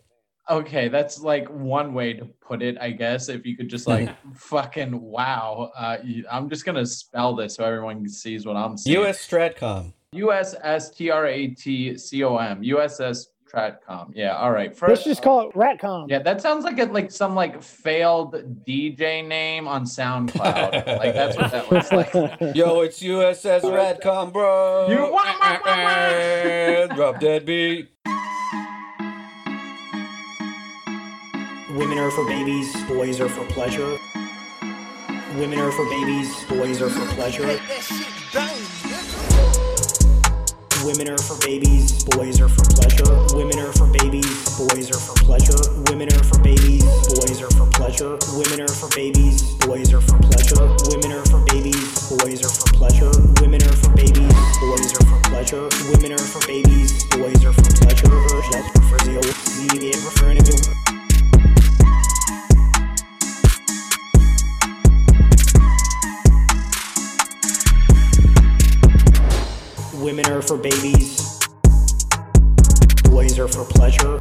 Okay, that's like one way to put it, I guess. If you could just like fucking wow. Uh I'm just going to spell this so everyone sees what I'm saying. U.S. Stratcom. USSTRATCOM. USS Stratcom. Yeah, all right. Let's just call it Ratcom. Yeah, that sounds like a, like some like failed DJ name on SoundCloud. like that's what that looks like. Yo, it's USS Ratcom, bro. You- wah, wah, wah, wah. Drop dead beat. Women are for babies, boys are for pleasure. Women are for babies, boys are for pleasure. Women are for babies, boys are for pleasure. Women are for babies, boys are for pleasure. Women are for babies, boys are for pleasure. Women are for babies, boys are for pleasure. Women are for babies, boys are for pleasure. Women are for babies, boys are for pleasure. Women are for babies, boys are for pleasure. Let's for the old, the Women are for babies. Boys are for pleasure.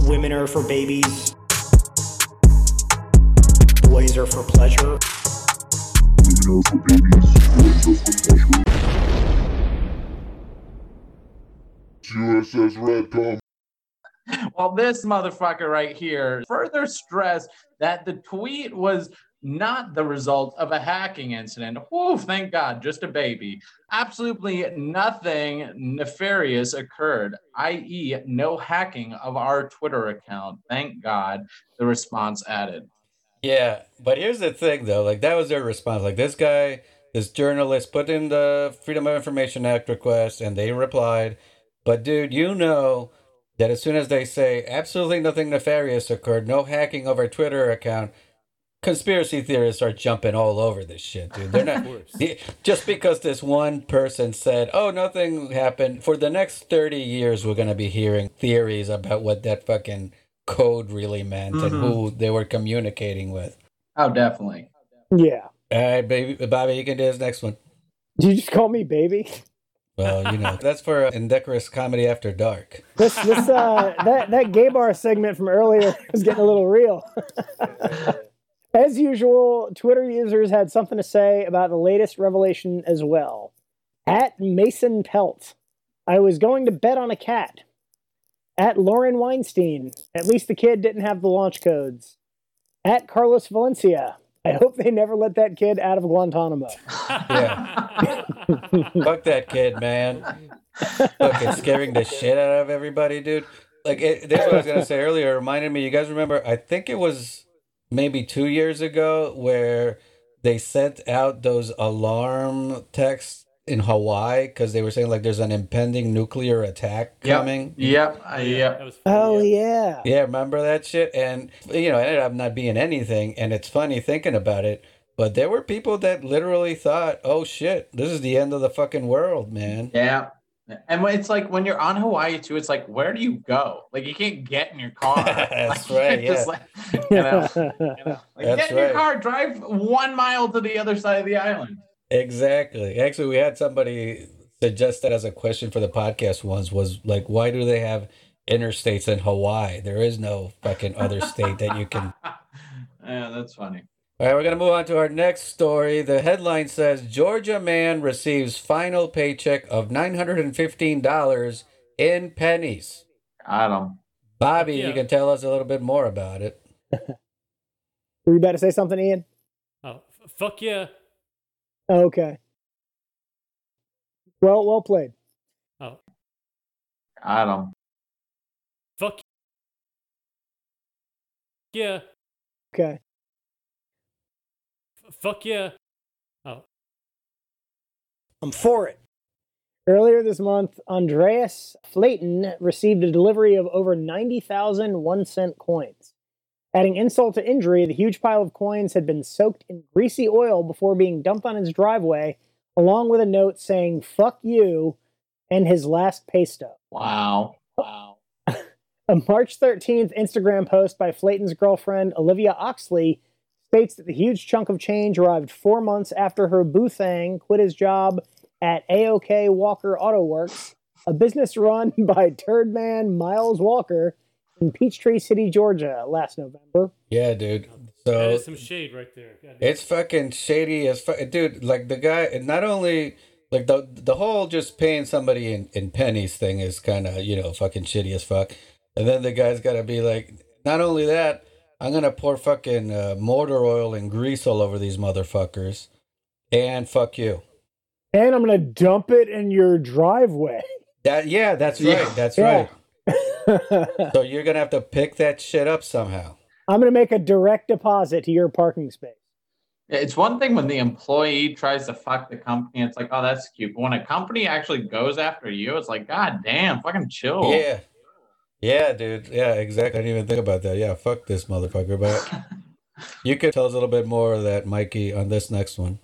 Women are for babies. Boys are for pleasure. Women are for babies, boys are for pleasure. USS Radcom. Well, this motherfucker right here further stressed that the tweet was not the result of a hacking incident. Oh, thank God, just a baby. Absolutely nothing nefarious occurred, i.e., no hacking of our Twitter account. Thank God, the response added. Yeah, but here's the thing though, like that was their response. Like this guy, this journalist put in the Freedom of Information Act request and they replied. But dude, you know that as soon as they say absolutely nothing nefarious occurred, no hacking of our Twitter account, conspiracy theorists are jumping all over this shit, dude. They're not Yeah, just because this one person said, "Oh, nothing happened." For the next 30 years we're going to be hearing theories about what that fucking code really meant and Mhm. who they were communicating with. Oh, definitely. Yeah. All right, baby, Bobby, you can do this next one. Did you just call me baby? Well, you know, that's for Indecorous Comedy After Dark. This this uh that that gay bar segment from earlier is getting a little real. As usual, Twitter users had something to say about the latest revelation as well. At Mason Pelt, I was going to bet on a cat. At Lauren Weinstein, at least the kid didn't have the launch codes. At Carlos Valencia, I hope they never let that kid out of Guantanamo. Yeah. Fuck that kid, man. Fucking scaring the shit out of everybody, dude. Like, it, that's what I was going to say earlier. It reminded me, you guys remember, I think it was maybe two years ago where they sent out those alarm texts in Hawaii because they were saying, like, there's an impending nuclear attack Yep. coming. Yep. uh, yep. Oh, yeah. yeah. Yeah, remember that shit? And you know, it ended up not being anything. And it's funny thinking about it. But there were people that literally thought, "Oh shit, this is the end of the fucking world, man." Yeah. And it's like when you're on Hawaii too, it's like where do you go? Like you can't get in your car. That's Like, right, yeah. like, you know, you know, like, get in your car, drive one mile to the other side of the island. Exactly. Actually, we had somebody suggest that as a question for the podcast once was like, "Why do they have interstates in Hawaii? There is no fucking other state that you can." yeah, that's funny. All right, we're going to move on to our next story. The headline says Georgia man receives final paycheck of $915 in pennies. Got him. Bobby, Yeah. you can tell us a little bit more about it. Were you about to say something, Ian? Oh, f- fuck yeah. Okay. Well, well played. Oh, Got him. fuck yeah. Okay. F- fuck yeah. Oh, I'm for it. Earlier this month, Andreas Flaten received a delivery of over 90,000 one cent coins. Adding insult to injury, the huge pile of coins had been soaked in greasy oil before being dumped on his driveway, along with a note saying, fuck you, and his last pay stub. Wow. Oh. Wow. A March 13th Instagram post by Flaten's girlfriend, Olivia Oxley, states that the huge chunk of change arrived four months after her boothang quit his job at AOK Walker Auto Works, a business run by Turdman Miles Walker in Peachtree City, Georgia, last November. Yeah, dude. So is some shade right there. God it's fucking shady as fuck. Dude, like the guy, not only, like the the whole just paying somebody in, in pennies thing is kind of, you know, fucking shitty as fuck. And then the guy's got to be like, not only that, I'm going to pour fucking uh, motor oil and grease all over these motherfuckers. And fuck you. And I'm going to dump it in your driveway. That yeah, that's Yeah. right. That's Yeah. right. So you're gonna have to pick that shit up somehow. I'm going to make a direct deposit to your parking space. It's one thing when the employee tries to fuck the company. It's like, oh, that's cute. But when a company actually goes after you, it's like, god damn, fucking chill. Yeah. Yeah, dude. Yeah, exactly. I didn't even think about that. Yeah, fuck this motherfucker. But you could tell us a little bit more of that, Mikey, on this next one.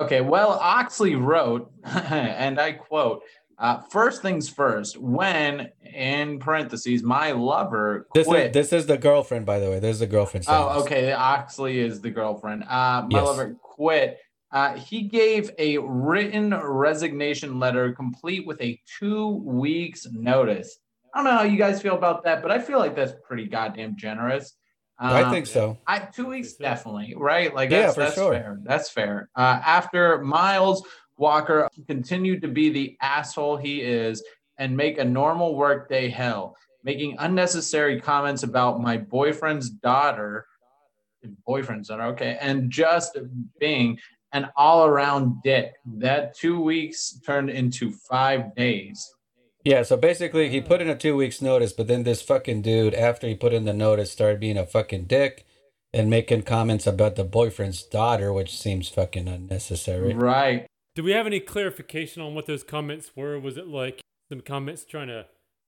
Okay, well, Oxley wrote, and I quote, uh, first things first, when, in parentheses, my lover This quit. is this is the girlfriend, by the way. This is the girlfriend. oh, this. okay. Oxley is the girlfriend. Uh, my Yes. lover quit. Uh, he gave a written resignation letter complete with a two weeks notice. I don't know how you guys feel about that, but I feel like that's pretty goddamn generous. I Um, think so. I two weeks definitely right. Like Yeah, that's, for that's sure. fair. That's fair. Uh, after Miles Walker continued to be the asshole he is and make a normal workday hell, making unnecessary comments about my boyfriend's daughter. boyfriends are okay, and just being an all around dick. That two weeks turned into five days. Yeah, so basically he put in a mm. two weeks notice, but then this fucking dude, after he put in the notice, started being a fucking dick and making comments about the boyfriend's daughter, which seems fucking unnecessary. Right. Do we have any clarification on what those comments were? Was it like some comments trying to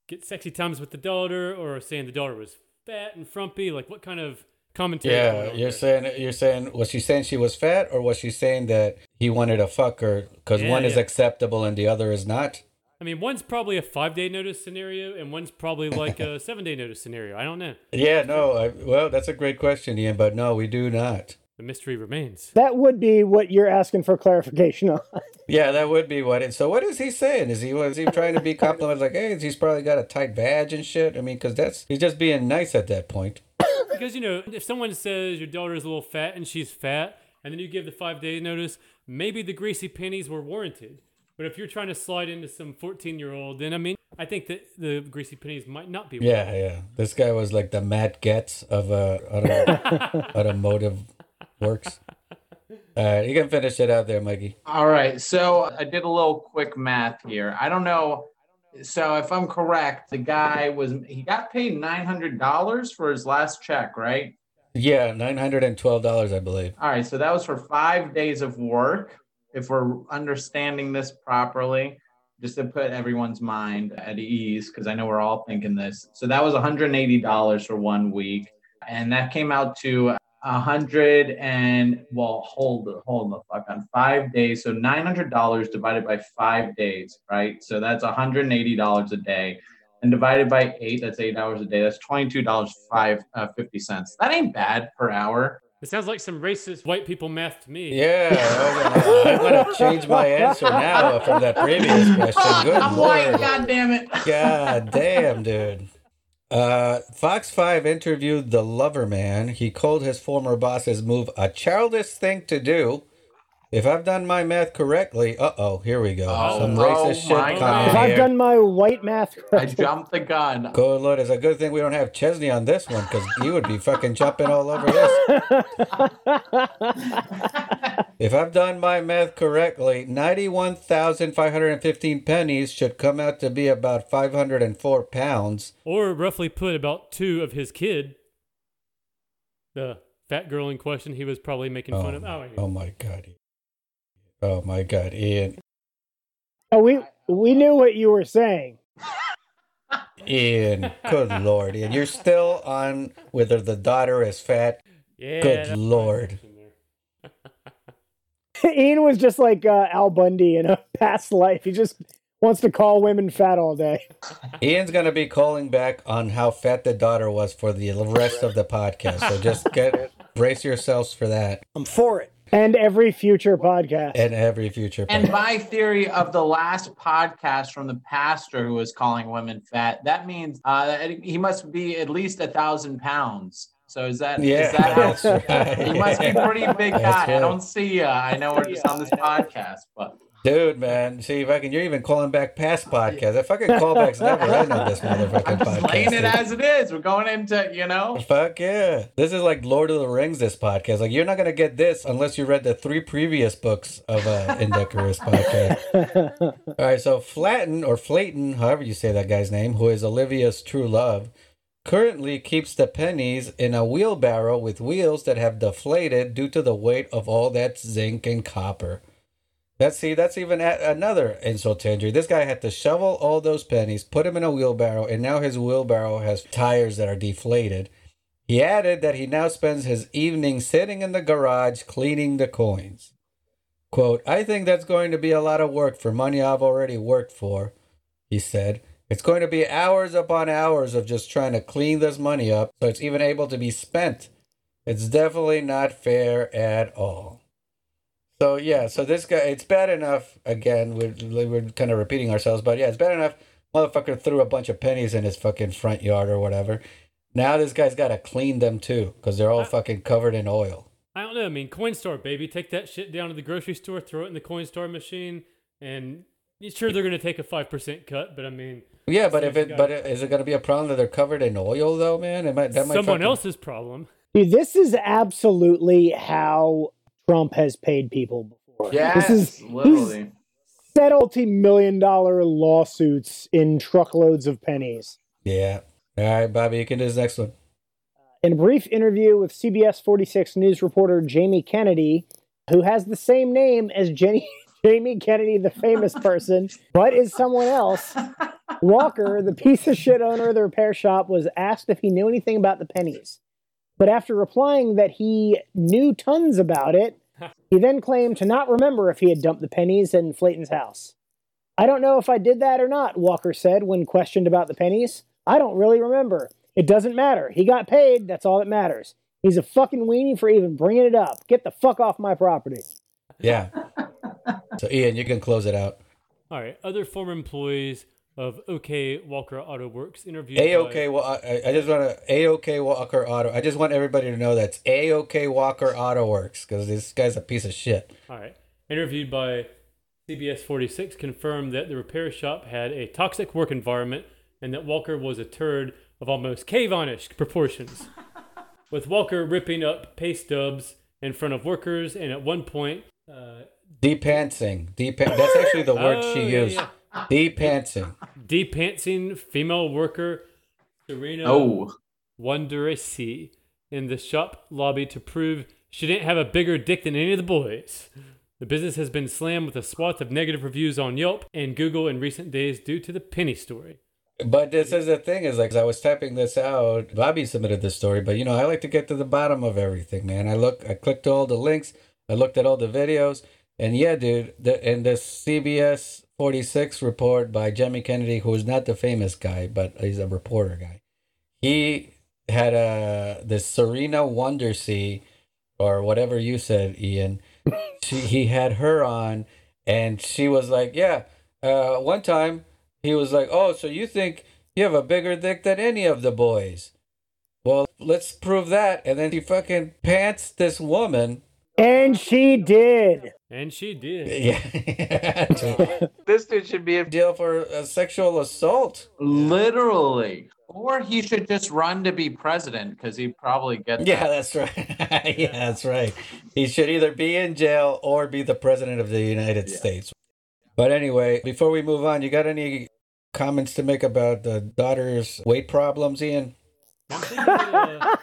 get sexy times with the daughter, or saying the daughter was fat and frumpy? Like what kind of commentary? Yeah, you're there? saying you're saying was she saying she was fat or was she saying that he wanted to fuck her because Yeah, one is acceptable and the other is not? I mean, one's probably a five day notice scenario, and one's probably like a seven day notice scenario. I don't know. Yeah, no. I, well, that's a great question, Ian, but no, we do not. The mystery remains. That would be what you're asking for clarification on. Yeah, that would be what it. So, what is he saying? Is he was he trying to be complimentary? like, hey, he's probably got a tight badge and shit? I mean, because that's he's just being nice at that point. Because you know, if someone says your daughter is a little fat and she's fat, and then you give the five day notice, maybe the greasy pennies were warranted. But if you're trying to slide into some 14 year old, then I mean, I think that the greasy pennies might not be. warranted. Yeah, yeah. This guy was like the Matt Gaetz of uh, auto, automotive works. All right, you can finish it out there, Mikey. All right. So I did a little quick math here. I don't know. So if I'm correct, the guy was he got paid nine hundred dollars for his last check, right? Yeah, nine hundred and twelve dollars, I believe. All right. So that was for five days of work. If we're understanding this properly, just to put everyone's mind at ease, because I know we're all thinking this. So that was $180 for one week. And that came out to a hundred and well, hold hold the fuck on five days. So nine hundred dollars divided by five days, right? So that's hundred and eighty dollars a day, and divided by eight, that's eight hours a day. That's twenty two dollars five uh, fifty cents. That ain't bad per hour. It sounds like some racist white people math to me. Yeah, I'm gonna change my answer now from that previous question. Good I'm white. lord. God damn it. God damn, dude. Uh, Fox 5 interviewed the lover man. He called his former boss's move a childish thing to do. If I've done my math correctly, uh oh, here we go. Oh, Some oh racist shit coming If I've done my white math I correctly, jumped the gun. Good lord, it's a good thing we don't have Chesney on this one because he would be fucking jumping all over this. If I've done my math correctly, 91,515 pennies should come out to be about 504 pounds. Or roughly put about two of his kid. The fat girl in question, he was probably making fun of. Oh, oh my god. Oh my god, Ian. oh, we we knew what you were saying. Ian, good lord, Ian. You're still on whether the daughter is fat. yeah. Good lord. question there. Ian was just like uh, Al Bundy in a past life. He just wants to call women fat all day. Ian's going to be calling back on how fat the daughter was for the rest of the podcast. So just get brace yourselves for that I'm for it. And every future podcast. and every future And my theory of the last podcast from the pastor who was calling women fat, that means uh, that he must be at least a thousand pounds. So is that, Yeah, is that how- right. He must be pretty big That's guy. I don't see ya. I know we're just on this podcast, but Dude, man, see, if I can. you're even calling back past podcasts. The fucking callbacks never end on this motherfucking I'm just podcast. laying it as it is. We're going into, you know, Fuck yeah. This is like Lord of the Rings, this podcast. Like, you're not going to get this unless you read the three previous books of uh, Indecorous podcast. All right, so Flatten, or Flayton, however you say that guy's name, who is Olivia's true love, currently keeps the pennies in a wheelbarrow with wheels that have deflated due to the weight of all that zinc and copper. That's see, that's even another insult to injury. This guy had to shovel all those pennies, put them in a wheelbarrow, and now his wheelbarrow has tires that are deflated. He added that he now spends his evening sitting in the garage cleaning the coins. Quote, I think that's going to be a lot of work for money I've already worked for, he said. It's going to be hours upon hours of just trying to clean this money up so it's even able to be spent. It's definitely not fair at all. So yeah, so this guy, it's bad enough. Again, we're we're kind of repeating ourselves, but yeah, it's bad enough. Motherfucker threw a bunch of pennies in his fucking front yard or whatever. Now this guy's got to clean them too because they're all fucking covered in oil. I don't know. I mean, coin store, baby. Take that shit down to the grocery store, throw it in the coin store machine, and sure they're going to take a 5% cut, but I mean, Yeah, but if Seems it, but is it going to be a problem that they're covered in oil though, man? It might that might someone fucking- else's problem. Dude, this is absolutely how Trump has paid people before. Yes, this is literally. Settled multi million dollar lawsuits in truckloads of pennies. Yeah. All right, Bobby, you can do this next one. Uh, in a brief interview with CBS 46 News reporter Jamie Kennedy, who has the same name as Jenny, Jamie Kennedy, the famous person, but is someone else, Walker, the piece of shit owner of the repair shop, was asked if he knew anything about the pennies. But after replying that he knew tons about it, he then claimed to not remember if he had dumped the pennies in Flaten's house. I don't know if I did that or not, Walker said when questioned about the pennies. I don't really remember. It doesn't matter. He got paid. That's all that matters. He's a fucking weenie for even bringing it up. Get the fuck off my property. Yeah. so, Ian, you can close it out. All right. Other former employees of OK Walker Auto Works interview. A by- OK. Well, I, I just want to A OK Walker Auto. I just want everybody to know that's A OK Walker Auto Works because this guy's a piece of shit. All right. Interviewed by CBS 46 confirmed that the repair shop had a toxic work environment and that Walker was a turd of almost cave-on-ish proportions. With Walker ripping up pay stubs in front of workers and at one point uh, Depantsing. Depan- That's actually the word Oh, she yeah, used. yeah. Depantsing. depantsing female worker Serena Oh, Wonderisi in the shop lobby to prove she didn't have a bigger dick than any of the boys. The business has been slammed with a swath of negative reviews on Yelp and Google in recent days due to the penny story. But this is the thing is like I was typing this out. Bobby submitted this story, but you know I like to get to the bottom of everything, man. I look, I clicked all the links, I looked at all the videos, and yeah, dude. The, in this CBS 46 report by Jimmy Kennedy, who is not the famous guy, but he's a reporter guy. He had a this Serena Wondersea, or whatever you said, Ian. she he had her on, and she was like, yeah. Uh, one time he was like, "Oh, so you think you have a bigger dick than any of the boys?" Well, let's prove that. And then he fucking pants this woman. And she did. And she did. Yeah, this dude should be a deal for a sexual assault. literally. Or he should just run to be president because he probably gets. Yeah, that's right. yeah, that's right. He should either be in jail or be the president of the United Yeah. States. But anyway, before we move on, you got any comments to make about the daughter's weight problems, Ian? I'm, thinking, uh,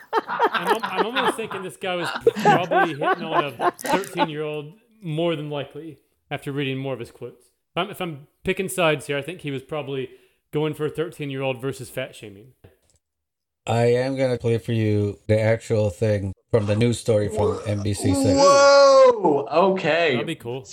I'm, I'm almost thinking this guy was probably hitting on a 13 year old more than likely after reading more of his quotes. If I'm, if I'm picking sides here, I think he was probably going for a 13 year old versus fat shaming. I am going to play for you the actual thing from the news story from NBC6. Whoa. Okay. That'd be cool.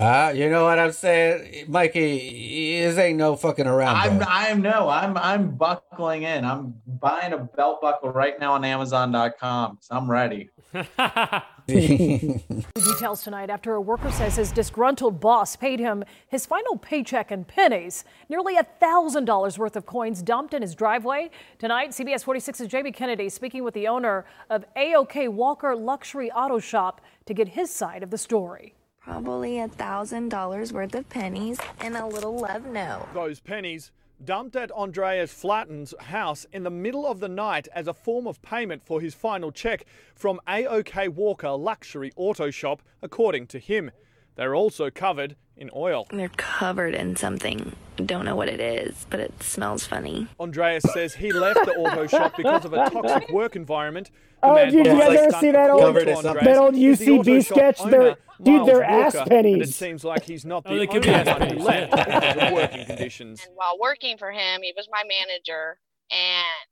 Ah, you know what I'm saying, Mikey? This ain't no fucking around. I'm bro. I'm no, I'm I'm buckling in. I'm buying a belt buckle right now on Amazon.com. So I'm ready. Details tonight after a worker says his disgruntled boss paid him his final paycheck in pennies. Nearly a $1,000 worth of coins dumped in his driveway. Tonight, CBS 46's Jamie Kennedy speaking with the owner of AOK Walker Luxury Auto Shop to get his side of the story. Probably a thousand dollars worth of pennies and a little love note. those pennies dumped at Andreas Flaten's house in the middle of the night as a form of payment for his final check from AOK Walker Luxury Auto Shop, according to him. They're also covered in oil. They're covered in something. Don't know what it is, but it smells funny. Andreas says he left the auto shop because of a toxic work environment. The Oh, man dude, you guys ever see that old- to Covered in Andreas, that old UCB sketch? They're- owner, dude, Miles they're ass pennies. And it seems like he's not the Oh, they could only be ass one who pennies, left because of working conditions. And while working for him, he was my manager and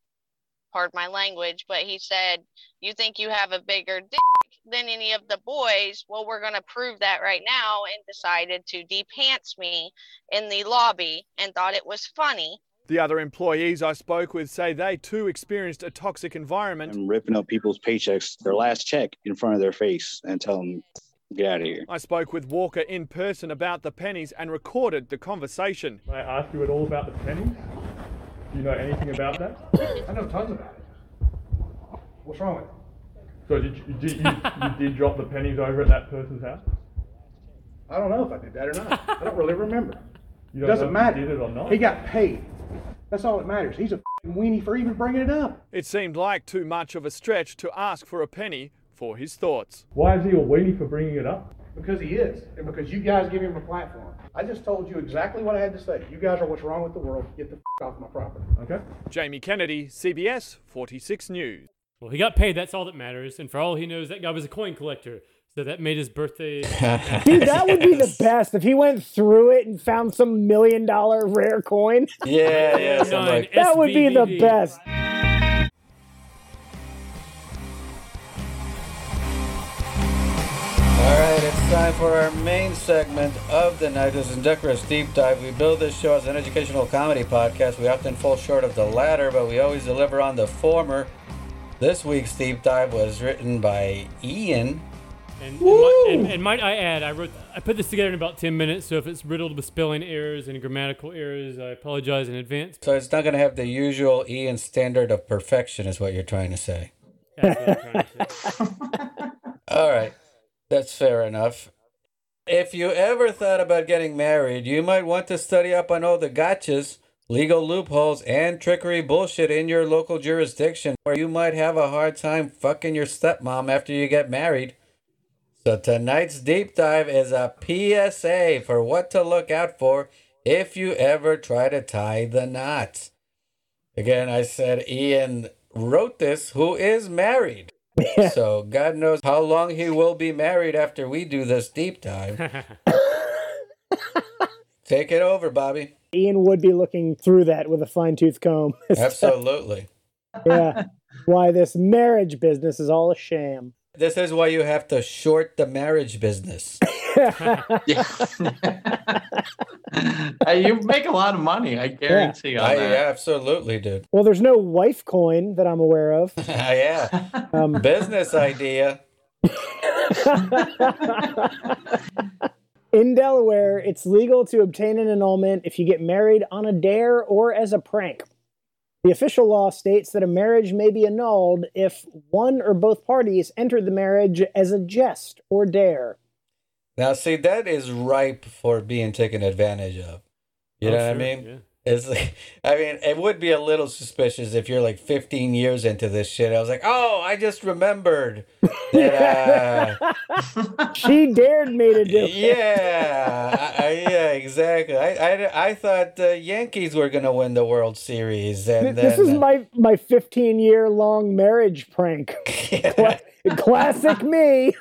pardon my language, but he said, You think you have a bigger dick than any of the boys? Well, we're going to prove that right now and decided to depants me in the lobby and thought it was funny. The other employees I spoke with say they too experienced a toxic environment. and ripping up people's paychecks, their last check in front of their face, and tell them, "Get out of here." I spoke with Walker in person about the pennies and recorded the conversation. Can I ask you at all about the pennies? Do you know anything about that? I know tons about it. What's wrong with it? So did you, did you, you did drop the pennies over at that person's house? I don't know if I did that or not. I don't really remember. You don't Doesn't know if matter. you did it or not? He got paid. That's all that matters. He's a f***ing weenie for even bringing it up. It seemed like too much of a stretch to ask for a penny for his thoughts. Why is he a weenie for bringing it up? Because he is, and because you guys give him a platform. I just told you exactly what I had to say. You guys are what's wrong with the world. Get the f- off my property. Okay. Jamie Kennedy, CBS 46 News. Well, he got paid. That's all that matters. And for all he knows, that guy was a coin collector. So that made his birthday. Dude, that would be the best if he went through it and found some million dollar rare coin. Yeah, yeah, like that would be the SVVD. best. All right, it's time for our main segment of the night. This is Decorous Deep Dive. We build this show as an educational comedy podcast. We often fall short of the latter, but we always deliver on the former. This week's deep dive was written by Ian. And, and, mi- and, and might I add, I wrote, I put this together in about ten minutes. So if it's riddled with spelling errors and grammatical errors, I apologize in advance. So it's not going to have the usual Ian standard of perfection, is what you're trying to say. That's what I'm trying to say. All right, that's fair enough. If you ever thought about getting married, you might want to study up on all the gotchas, legal loopholes, and trickery bullshit in your local jurisdiction, where you might have a hard time fucking your stepmom after you get married. So tonight's deep dive is a PSA for what to look out for if you ever try to tie the knot. Again, I said Ian wrote this, who is married. So God knows how long he will be married after we do this deep dive. Take it over, Bobby. Ian would be looking through that with a fine tooth comb. Absolutely. yeah. Why this marriage business is all a sham. This is why you have to short the marriage business. Hey, you make a lot of money, I guarantee on I that. absolutely did. Well, there's no wife coin that I'm aware of. yeah. Um, Business idea. In Delaware, it's legal to obtain an annulment if you get married on a dare or as a prank. The official law states that a marriage may be annulled if one or both parties entered the marriage as a jest or dare. Now, see, that is ripe for being taken advantage of. You Oh, know what I mean? yeah. It's like, I mean, it would be a little suspicious if you're like 15 years into this shit. I was like, oh, I just remembered that. Uh, She dared me to do it. yeah, I, I, yeah, exactly. I, I, I thought the Yankees were gonna win the World Series, and This then is my my 15 year long marriage prank. Cla- Classic me.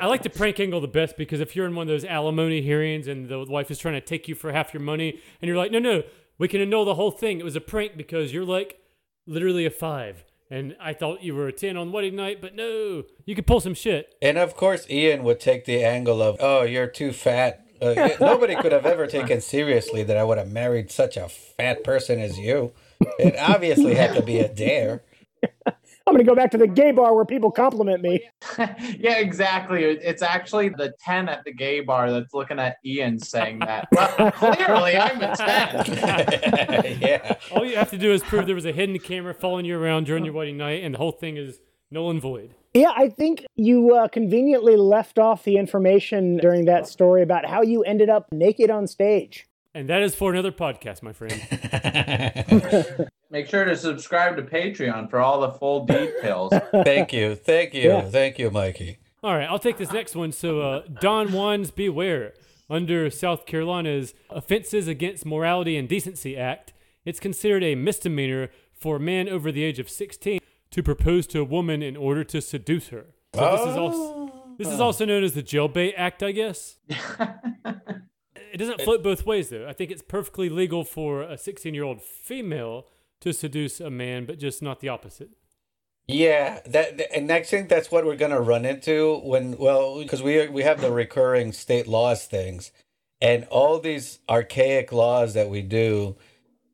I like the prank angle the best because if you're in one of those alimony hearings and the wife is trying to take you for half your money, and you're like, no, no, we can annul the whole thing. It was a prank because you're like literally a five. And I thought you were a 10 on wedding night, but no, you could pull some shit. And of course, Ian would take the angle of, "Oh, you're too fat." Uh, nobody could have ever taken seriously that I would have married such a fat person as you. It obviously had to be a dare. I'm going to go back to the gay bar where people compliment me. yeah, exactly. It's actually the 10 at the gay bar that's looking at Ian saying that. Well, clearly, I'm a 10. yeah. All you have to do is prove there was a hidden camera following you around during your wedding night, and the whole thing is null and void. Yeah, I think you uh, conveniently left off the information during that story about how you ended up naked on stage. And that is for another podcast, my friend. Make sure to subscribe to Patreon for all the full details. Thank you, thank you, Yeah. thank you, Mikey. All right, I'll take this next one. So, uh, Don Juan's Beware. Under South Carolina's Offenses Against Morality and Decency Act, it's considered a misdemeanor for a man over the age of 16 to propose to a woman in order to seduce her. So this is also this is also known as the Jailbait Act, I guess. it doesn't float both ways though. I think it's perfectly legal for a 16-year-old female to seduce a man, but just not the opposite. Yeah, that and I think that's what we're gonna run into when well because we we have the recurring state laws things, and all these archaic laws that we do,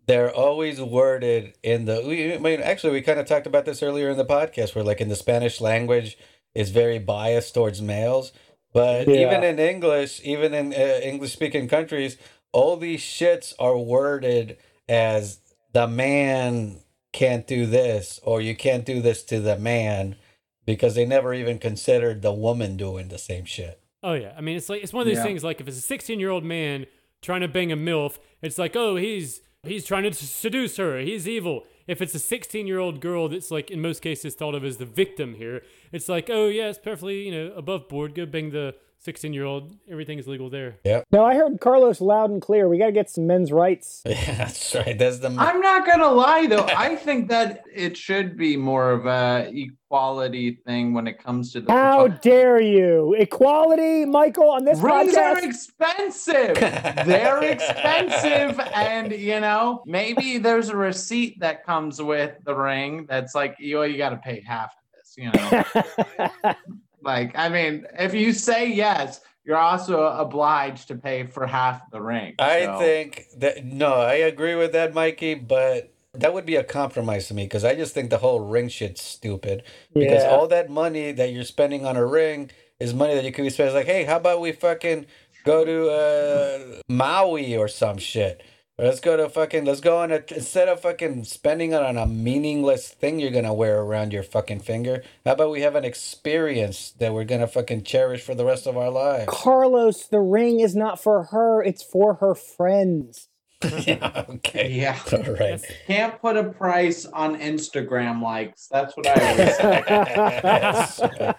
they're always worded in the. we- I mean, actually, we kind of talked about this earlier in the podcast, where like in the Spanish language is very biased towards males, but Yeah. even in English, even in uh, English speaking countries, all these shits are worded as the man can't do this or you can't do this to the man because they never even considered the woman doing the same shit. Oh yeah, I mean it's like it's one of those Yeah. things like if it's a 16 year old man trying to bang a milf, it's like oh he's He's trying to seduce her. He's evil. If it's a 16 year old girl that's like in most cases thought of as the victim here, it's like, oh yeah, it's perfectly you know above board. Go bang the 16 year old. Everything is legal there. Yep. No, I heard Carlos loud and clear. We got to get some men's rights. Yeah, that's right. That's the. I'm not gonna lie though. I think that it should be more of a equality thing when it comes to the How dare you? Equality, Michael, on this Rings are expensive. They're expensive, and you know maybe there's a receipt that comes with the ring that's like you you got to pay half of this. You know, like I mean, if you say yes, you're also obliged to pay for half the ring. I think that no, I agree with that, Mikey, but that would be a compromise to me because I just think the whole ring shit's stupid. Because Yeah. all that money that you're spending on a ring is money that you could be spending. Like, hey, how about we fucking go to uh, Maui or some shit? Let's go to fucking. Let's go on a instead of fucking spending it on a meaningless thing you're gonna wear around your fucking finger. How about we have an experience that we're gonna fucking cherish for the rest of our lives? Carlos, the ring is not for her, it's for her friends. yeah. Okay. Yeah. All right. Can't put a price on Instagram likes. That's what I always say.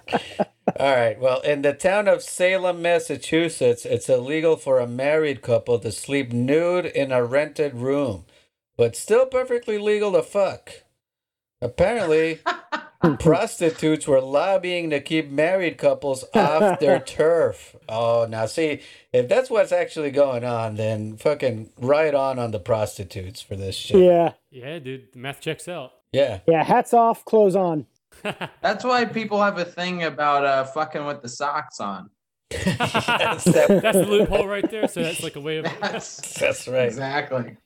All right. Well, in the town of Salem, Massachusetts, it's illegal for a married couple to sleep nude in a rented room, but still perfectly legal to fuck. Apparently, prostitutes were lobbying to keep married couples off their turf. Oh, now see, if that's what's actually going on, then fucking right on on the prostitutes for this shit. Yeah. Yeah, dude, the math checks out. Yeah. Yeah, hats off, clothes on. That's why people have a thing about uh, fucking with the socks on. that's, That's the loophole right there. So that's like a way of. That's, that's right. exactly.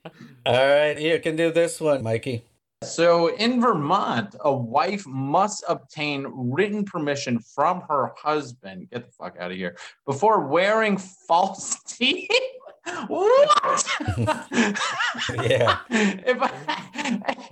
All right. You can do this one, Mikey. So in Vermont, a wife must obtain written permission from her husband. Get the fuck out of here before wearing false teeth. What? Yeah. if a,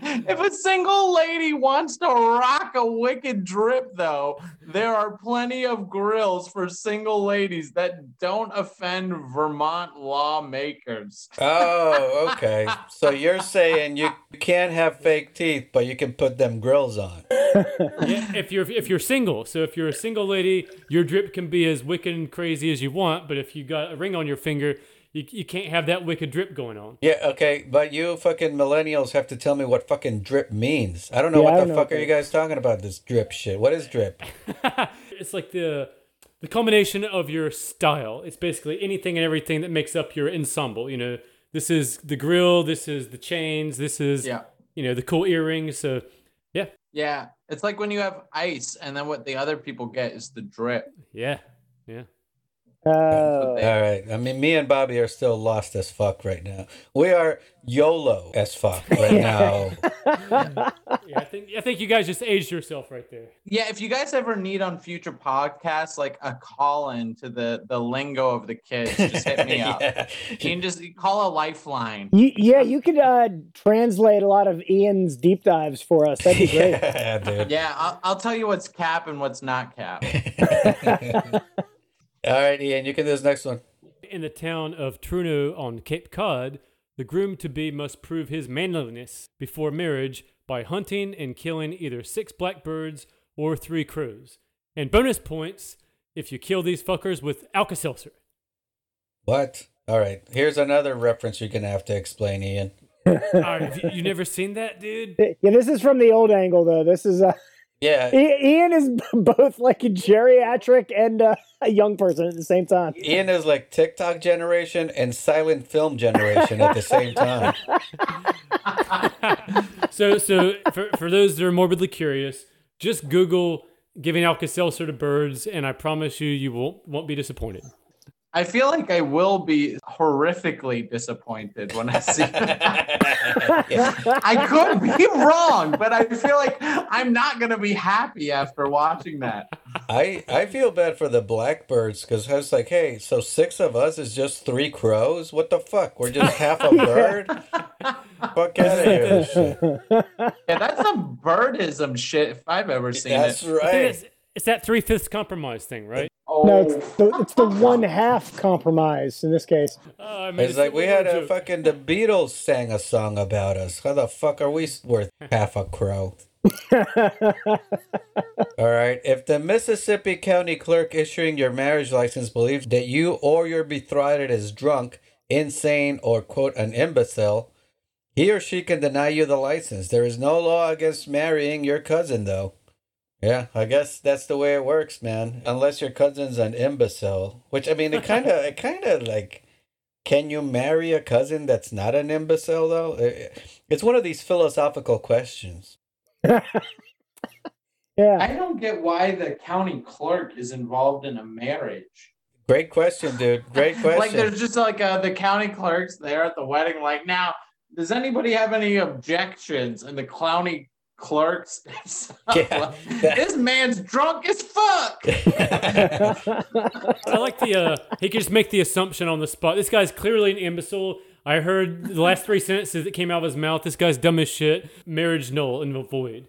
if a single lady wants to rock a wicked drip, though, there are plenty of grills for single ladies that don't offend Vermont lawmakers. Oh, okay. So you're saying you can't have fake teeth, but you can put them grills on. yeah, if you're if you're single, so if you're a single lady, your drip can be as wicked and crazy as you want. But if you got a ring on your finger, you, you can't have that wicked drip going on. Yeah, okay, but you fucking millennials have to tell me what fucking drip means. I don't know Yeah, what don't the know fuck what are you guys talking about this drip shit. What is drip? It's like the the culmination of your style. It's basically anything and everything that makes up your ensemble. You know, this is the grill, this is the chains, this is Yeah. you know the cool earrings. So yeah, Yeah, it's like when you have ice, and then what the other people get is the drip. yeah, yeah. Oh. All right. I mean, me and Bobby are still lost as fuck right now. We are YOLO as fuck right now. Yeah, I think I think you guys just aged yourself right there. Yeah, if you guys ever need on future podcasts like a call in to the the lingo of the kids, just hit me up. Yeah. You can just call a lifeline. You, yeah, you could uh, translate a lot of Ian's deep dives for us. That'd be great. Yeah, dude. Yeah, I'll, I'll tell you what's cap and what's not cap. All right, Ian, you can do this next one. In the town of Truro on Cape Cod, the groom to be must prove his manliness before marriage by hunting and killing either six blackbirds or three crows. And bonus points if you kill these fuckers with Alka Seltzer. What? All right. Here's another reference you're going to have to explain, Ian. All right, you, you never seen that, dude? Yeah, this is from the old angle, though. This is uh, Yeah. I- Ian is both like a geriatric and uh, a young person at the same time. Ian is like TikTok generation and silent film generation at the same time. So, so for, for those that are morbidly curious, just Google giving Alka Seltzer to birds, and I promise you, you won't won't be disappointed. I feel like I will be horrifically disappointed when I see that. I could be wrong, but I feel like I'm not going to be happy after watching that. I I feel bad for the blackbirds because I was like, hey, so six of us is just three crows? What the fuck? We're just half a bird? fuck out of here. with. Yeah, that's some birdism shit if I've ever seen That's it. The thing right. is, It's that three fifths compromise thing, right? No, it's oh. the, it's the one half compromise in this case. Oh, I mean, It's like we had a fucking the Beatles sang a song about us. How the fuck are we worth half a crow? All right. If the Mississippi County clerk issuing your marriage license believes that you or your betrothed is drunk, insane, or quote an imbecile, he or she can deny you the license. There is no law against marrying your cousin, though. Yeah, I guess that's the way it works, man. Unless your cousin's an imbecile, which I mean, it kind of, it kind of like, can you marry a cousin that's not an imbecile though? It- It's one of these philosophical questions. Yeah. I don't get why the county clerk is involved in a marriage. Great question, dude. Great question. Like there's just like uh, the county clerks there at the wedding. Like now, does anybody have any objections? And the county clerk steps up. Yeah. this man's drunk as fuck. I like the uh, he can just make the assumption on the spot. This guy's clearly an imbecile. I heard the last three sentences that came out of his mouth. This guy's dumb as shit. Marriage null and void.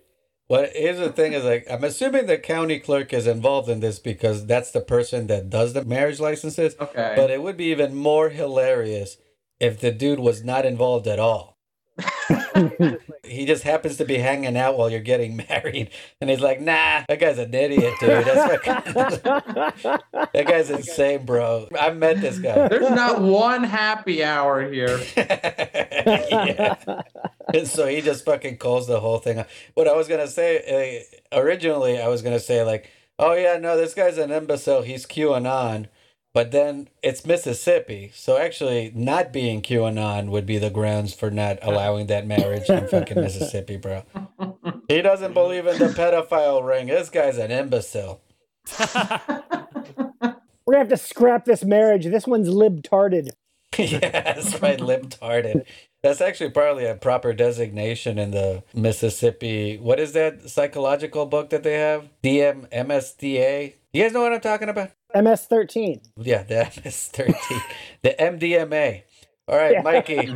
Well, here's the thing: is like I'm assuming the county clerk is involved in this because that's the person that does the marriage licenses. Okay. But it would be even more hilarious if the dude was not involved at all. he just happens to be hanging out while you're getting married, and he's like, "Nah, that guy's an idiot, dude. That's fucking- that guy's insane, bro. I met this guy." There's not one happy hour here. yeah. And so he just fucking calls the whole thing. What I was gonna say uh, originally, I was gonna say like, "Oh yeah, no, this guy's an imbecile. He's QAnon." But then it's Mississippi, so actually not being QAnon would be the grounds for not allowing that marriage in fucking Mississippi, bro. He doesn't believe in the pedophile ring. This guy's an imbecile. We're gonna have to scrap this marriage. This one's libtarded. yeah, that's right, libtarded. That's actually probably a proper designation in the Mississippi. What is that psychological book that they have? DM MSDA. You guys know what I'm talking about? MS13. Yeah, the MS13, the MDMA. All right, Yeah. Mikey,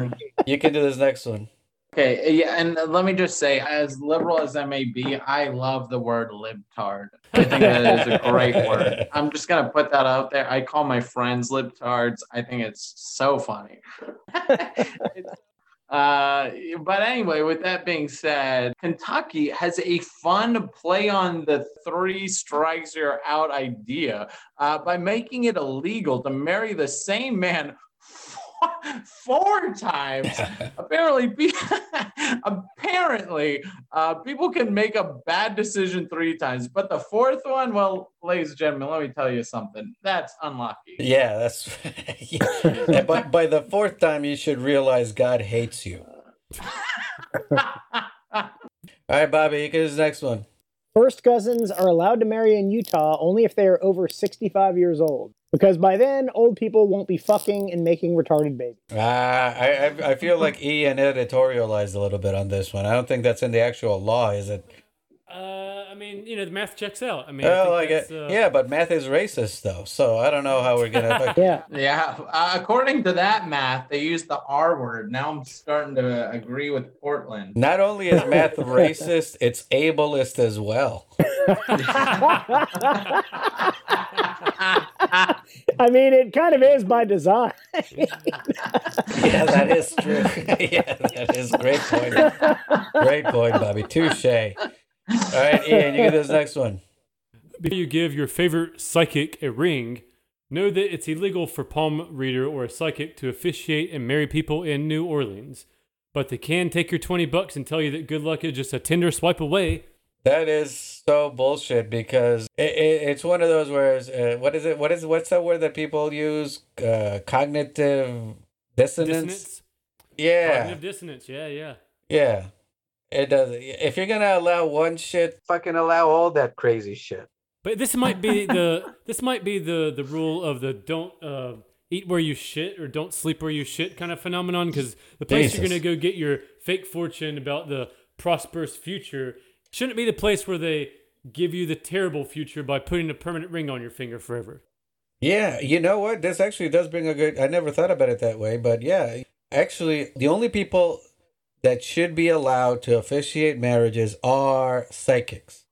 you can do this next one. Okay, yeah, and let me just say, as liberal as I may be, I love the word libtard. I think that is a great word. I'm just gonna put that out there. I call my friends libtards. I think it's so funny. It's- uh, but anyway, with that being said, Kentucky has a fun play on the three strikes you're out idea uh, by making it illegal to marry the same man four times. apparently, pe- apparently, uh, people can make a bad decision three times, but the fourth one, well, ladies and gentlemen, let me tell you something. That's unlucky. Yeah, that's. yeah, but by the fourth time, you should realize God hates you. All right, Bobby, you can do this next one. First cousins are allowed to marry in Utah only if they are over 65 years old. Because by then, old people won't be fucking and making retarded babies. Ah, I, I I feel like Ian editorialized a little bit on this one. I don't think that's in the actual law, is it? Uh, I mean, you know, the math checks out. I mean, Well, I I think get, that's, uh, yeah, but math is racist though, so I don't know how we're gonna. yeah. Yeah, uh, according to that math, they use the R word. Now I'm starting to agree with Portland. Not only is math racist, it's ableist as well. I mean, it kind of is by design. Yeah, that is true. yeah, that is great point. Great point, Bobby. Touche. All right, Ian, you get this next one. Before you give your favorite psychic a ring, know that it's illegal for palm reader or a psychic to officiate and marry people in New Orleans. But they can take your 20 bucks and tell you that good luck is just a Tinder swipe away. That is so bullshit because it, it, it's one of those words. Uh, what is it? What is what's that word that people use? Uh, cognitive dissonance. Dissonance? Yeah, Cognitive dissonance. Yeah, yeah. yeah. It does. If you're gonna allow one shit, fucking allow all that crazy shit. But this might be the this might be the the rule of the don't uh, eat where you shit or don't sleep where you shit kind of phenomenon because the place you're gonna go get your fake fortune about the prosperous future shouldn't be the place where they give you the terrible future by putting a permanent ring on your finger forever. Yeah, you know what? This actually does bring a good. I never thought about it that way, but yeah, actually, the only people that should be allowed to officiate marriages are psychics.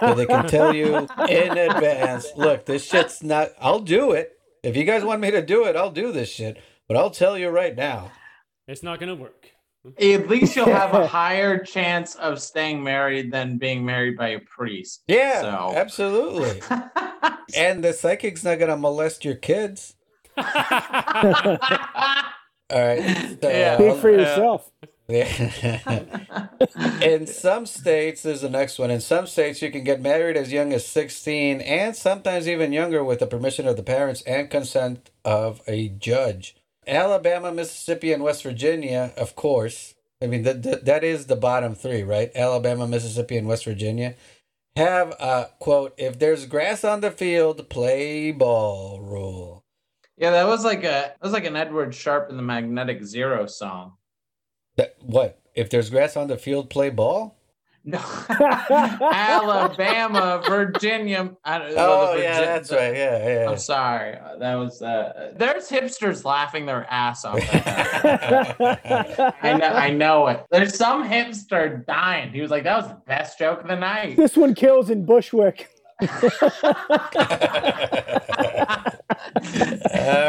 so they can tell you in advance. Look, this shit's not. I'll do it if you guys want me to do it. I'll do this shit, but I'll tell you right now. It's not gonna work. At least you'll have a higher chance of staying married than being married by a priest. Yeah, So absolutely. and the psychic's not gonna molest your kids. All right. So, Yeah. Speak for uh, yourself. In some states, there's the next one. In some states, you can get married as young as 16 and sometimes even younger with the permission of the parents and consent of a judge. Alabama, Mississippi, and West Virginia, of course. I mean, that, that, that is the bottom three, right? Alabama, Mississippi, and West Virginia have a quote, if there's grass on the field, play ball rule. yeah, that was like a that was like an Edward Sharpe in the Magnetic Zero song. That, what? If there's grass on the field, play ball? No, Alabama, Virginia. I don't, well, Oh, yeah, that's the- right. Yeah, yeah. I'm sorry. That was uh, there's hipsters laughing their ass off. I know, I know it. There's some hipster dying. He was like, "That was the best joke of the night." This one kills in Bushwick. All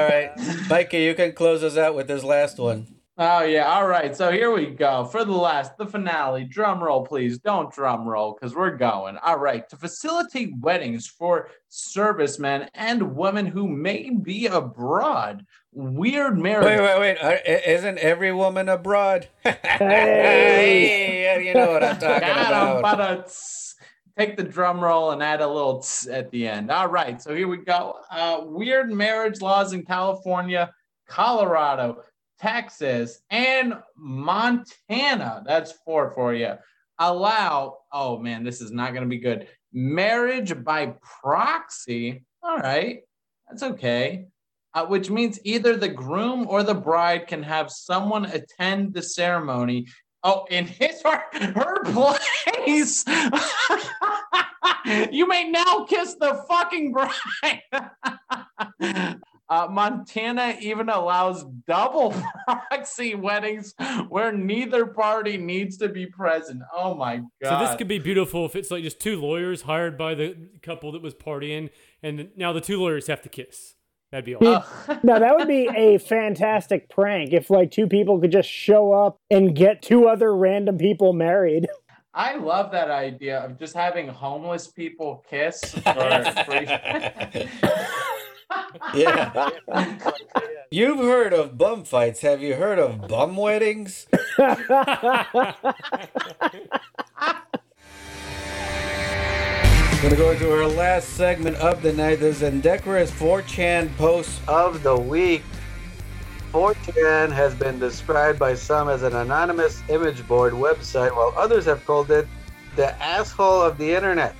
right. Mikey, you can close us out with this last one. Oh yeah, all right. So here we go for the last, the finale. Drum roll, please. Don't drum roll, because we're going. All right. To facilitate weddings for servicemen and women who may be abroad, weird marriage. Wait, wait, wait. Uh, isn't every woman abroad? Hey. Hey, you know what I'm talking Got 'em, about. but, uh. Take the drum roll and add a little tss at the end. All right, so here we go. Uh, weird marriage laws in California, Colorado, Texas, and Montana. That's four for you. Allow. Oh man, this is not going to be good. Marriage by proxy. All right, that's okay. Uh, which means either the groom or the bride can have someone attend the ceremony Oh, in his or her place. you may now kiss the fucking bride. uh, Montana even allows double proxy weddings where neither party needs to be present. Oh my god! So this could be beautiful if it's like just two lawyers hired by the couple that was partying, and now the two lawyers have to kiss. That'd be awesome. now that would be a fantastic prank if like two people could just show up and get two other random people married. I love that idea of just having homeless people kiss for free. Yeah. You've heard of bum fights. Have you heard of bum weddings? Gonna go into our last segment of the night. The Indecorous 4chan post of the week. 4chan has been described by some as an anonymous image board website, while others have called it the asshole of the internet.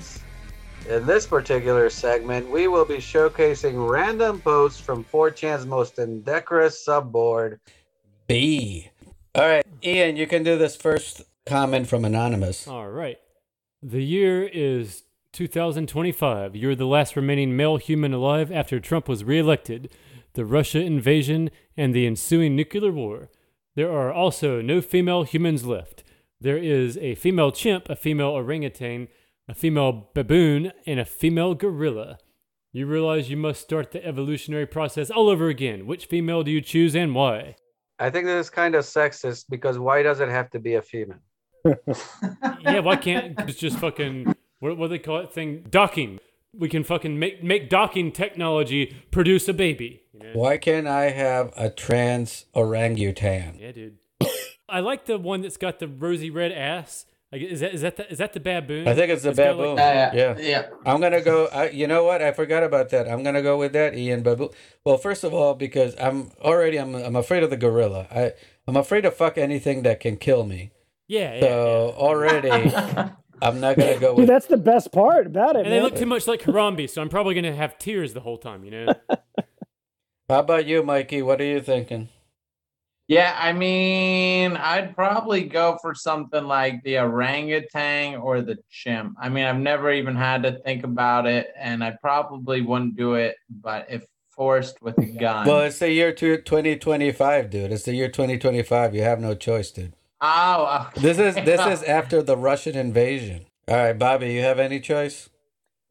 In this particular segment, we will be showcasing random posts from 4chan's most indecorous subboard, B. All right, Ian, you can do this first comment from Anonymous. All right. The year is 2025. You're the last remaining male human alive after Trump was reelected. The Russia invasion and the ensuing nuclear war. There are also no female humans left. There is a female chimp, a female orangutan, a female baboon, and a female gorilla. You realize you must start the evolutionary process all over again. Which female do you choose and why? I think this is kind of sexist because why does it have to be a female? yeah, why can't it's just fucking what what do they call it thing docking? We can fucking make make docking technology produce a baby. you know? Why can't I have a trans orangutan? Yeah, dude. I like the one that's got the rosy red ass. Like, is that is that the, is that the baboon? I think it's the It's got, baboon. Uh, like- yeah. yeah. I'm gonna go. I, you know what? I forgot about that. I'm gonna go with that, Ian Baboon. Well, first of all, because I'm already I'm I'm afraid of the gorilla. I I'm afraid to fuck anything that can kill me. Yeah, yeah. So already, I'm not gonna go Dude, that's the best part about it, And they look too much like Harambe, so I'm probably gonna have tears the whole time. You know. How about you, Mikey? What are you thinking? Yeah, I mean, I'd probably go for something like the orangutan or the chimp. I mean, I've never even had to think about it, and I probably wouldn't do it, but if forced with a gun. Well, it's the year two- 2025, dude. It's the year 2025. You have no choice, dude. oh, okay. This is this is after the Russian invasion. All right, Bobby, you have any choice?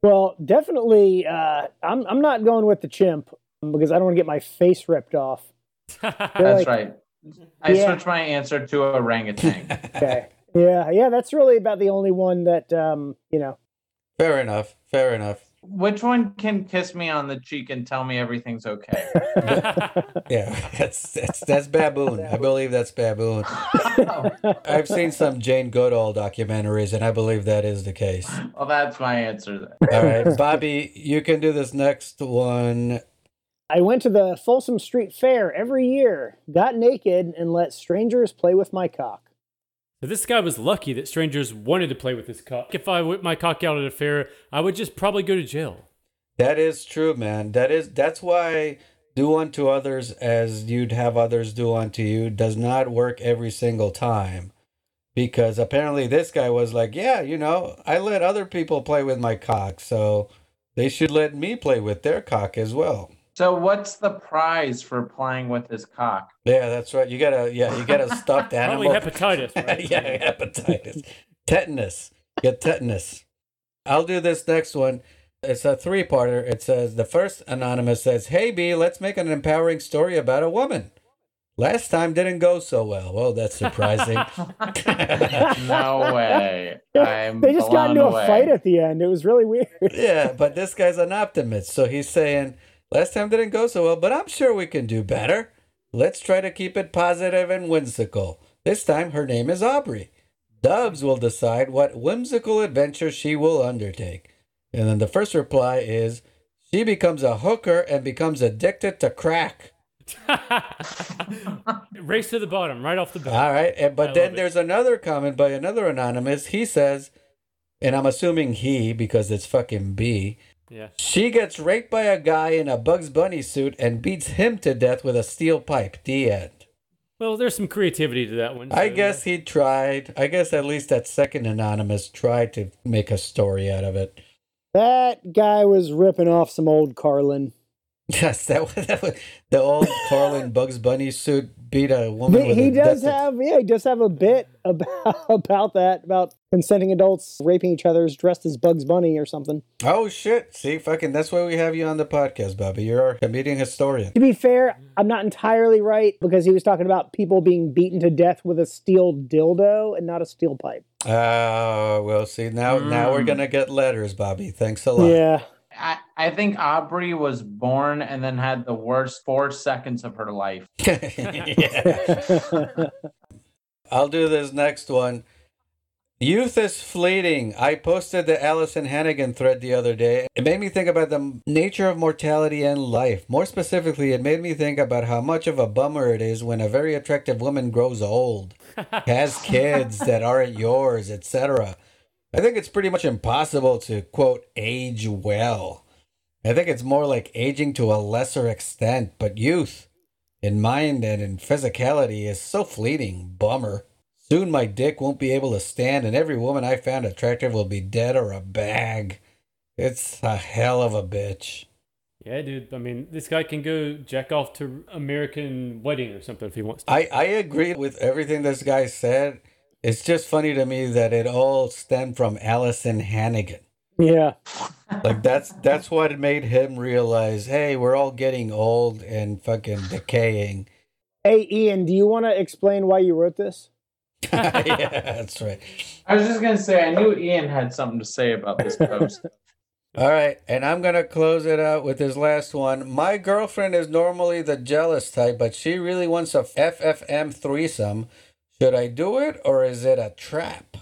Well, definitely. Uh, I'm I'm not going with the chimp because I don't want to get my face ripped off. That's like- right. I Yeah. switched my answer to orangutan. Okay. Yeah, yeah. That's really about the only one that um, you know. Fair enough. Fair enough. Which one can kiss me on the cheek and tell me everything's okay? Yeah, that's that's that's baboon. I believe that's baboon. I've seen some Jane Goodall documentaries, and I believe that is the case. well, that's my answer then. All right, Bobby, you can do this next one. I went to the Folsom Street Fair every year, got naked, and let strangers play with my cock. So this guy was lucky that strangers wanted to play with his cock. If I whipped my cock out at a fair, I would just probably go to jail. That is true, man. That is that's why do unto others as you'd have others do unto you does not work every single time. Because apparently this guy was like, yeah, you know, I let other people play with my cock, so they should let me play with their cock as well. So, what's the prize for playing with his cock? Yeah, that's right. You gotta, yeah, you got a stuffed Probably animal. hepatitis, right? yeah, hepatitis, tetanus. Get tetanus. I'll do this next one. It's a three-parter. It says the first anonymous says, "Hey B, let's make an empowering story about a woman." Last time didn't go so well. Well, that's surprising. No way. I'm they just got into away. a fight at the end. It was really weird. yeah, but this guy's an optimist, so he's saying last time didn't go so well, but I'm sure we can do better. Let's try to keep it positive and whimsical. This time her name is Aubrey. Dubs will decide what whimsical adventure she will undertake. And then the first reply is she becomes a hooker and becomes addicted to crack. Race to the bottom, right off the bat. All right, and, I but then love it. there's another comment by another anonymous. He says, and I'm assuming he because it's fucking B. Yeah. She gets raped by a guy in a Bugs Bunny suit and beats him to death with a steel pipe. The end. Well, there's some creativity to that one. I so, guess he tried. I guess at least that second anonymous tried to make a story out of it. That guy was ripping off some old Carlin. Yes, that was, that was the old Carlin Bugs Bunny suit beat a woman. He, with he a does death- have, yeah, he does have a bit about about that, about consenting adults raping each other dressed as Bugs Bunny or something. Oh shit! See, fucking, that's why we have you on the podcast, Bobby. You're our comedian historian. To be fair, I'm not entirely right because he was talking about people being beaten to death with a steel dildo and not a steel pipe. Oh, well, see now, now we're Mm. gonna get letters, Bobby. Thanks a lot. Yeah. I, I think Aubrey was born and then had the worst four seconds of her life. I'll do this next one. Youth is fleeting. I posted the Alyson Hannigan thread the other day. It made me think about the nature of mortality and life. More specifically, it made me think about how much of a bummer it is when a very attractive woman grows old, has kids that aren't yours, etc. I think it's pretty much impossible to quote age well. I think it's more like aging to a lesser extent, but youth in mind and in physicality is so fleeting. Bummer. Soon my dick won't be able to stand, and every woman I found attractive will be dead or a bag. It's a hell of a bitch. Yeah, dude. I mean, this guy can go jack off to American Wedding or something if he wants to. I, I agree with everything this guy said. It's just funny to me that it all stemmed from Alyson Hannigan. Yeah. Like that's that's what made him realize, hey, we're all getting old and fucking decaying. Hey, Ian, do you want to explain why you wrote this? yeah, that's right. I was just gonna say I knew Ian had something to say about this post. All right, and I'm gonna close it out with this last one. My girlfriend is normally the jealous type, but she really wants a FFM threesome. Should I do it or is it a trap?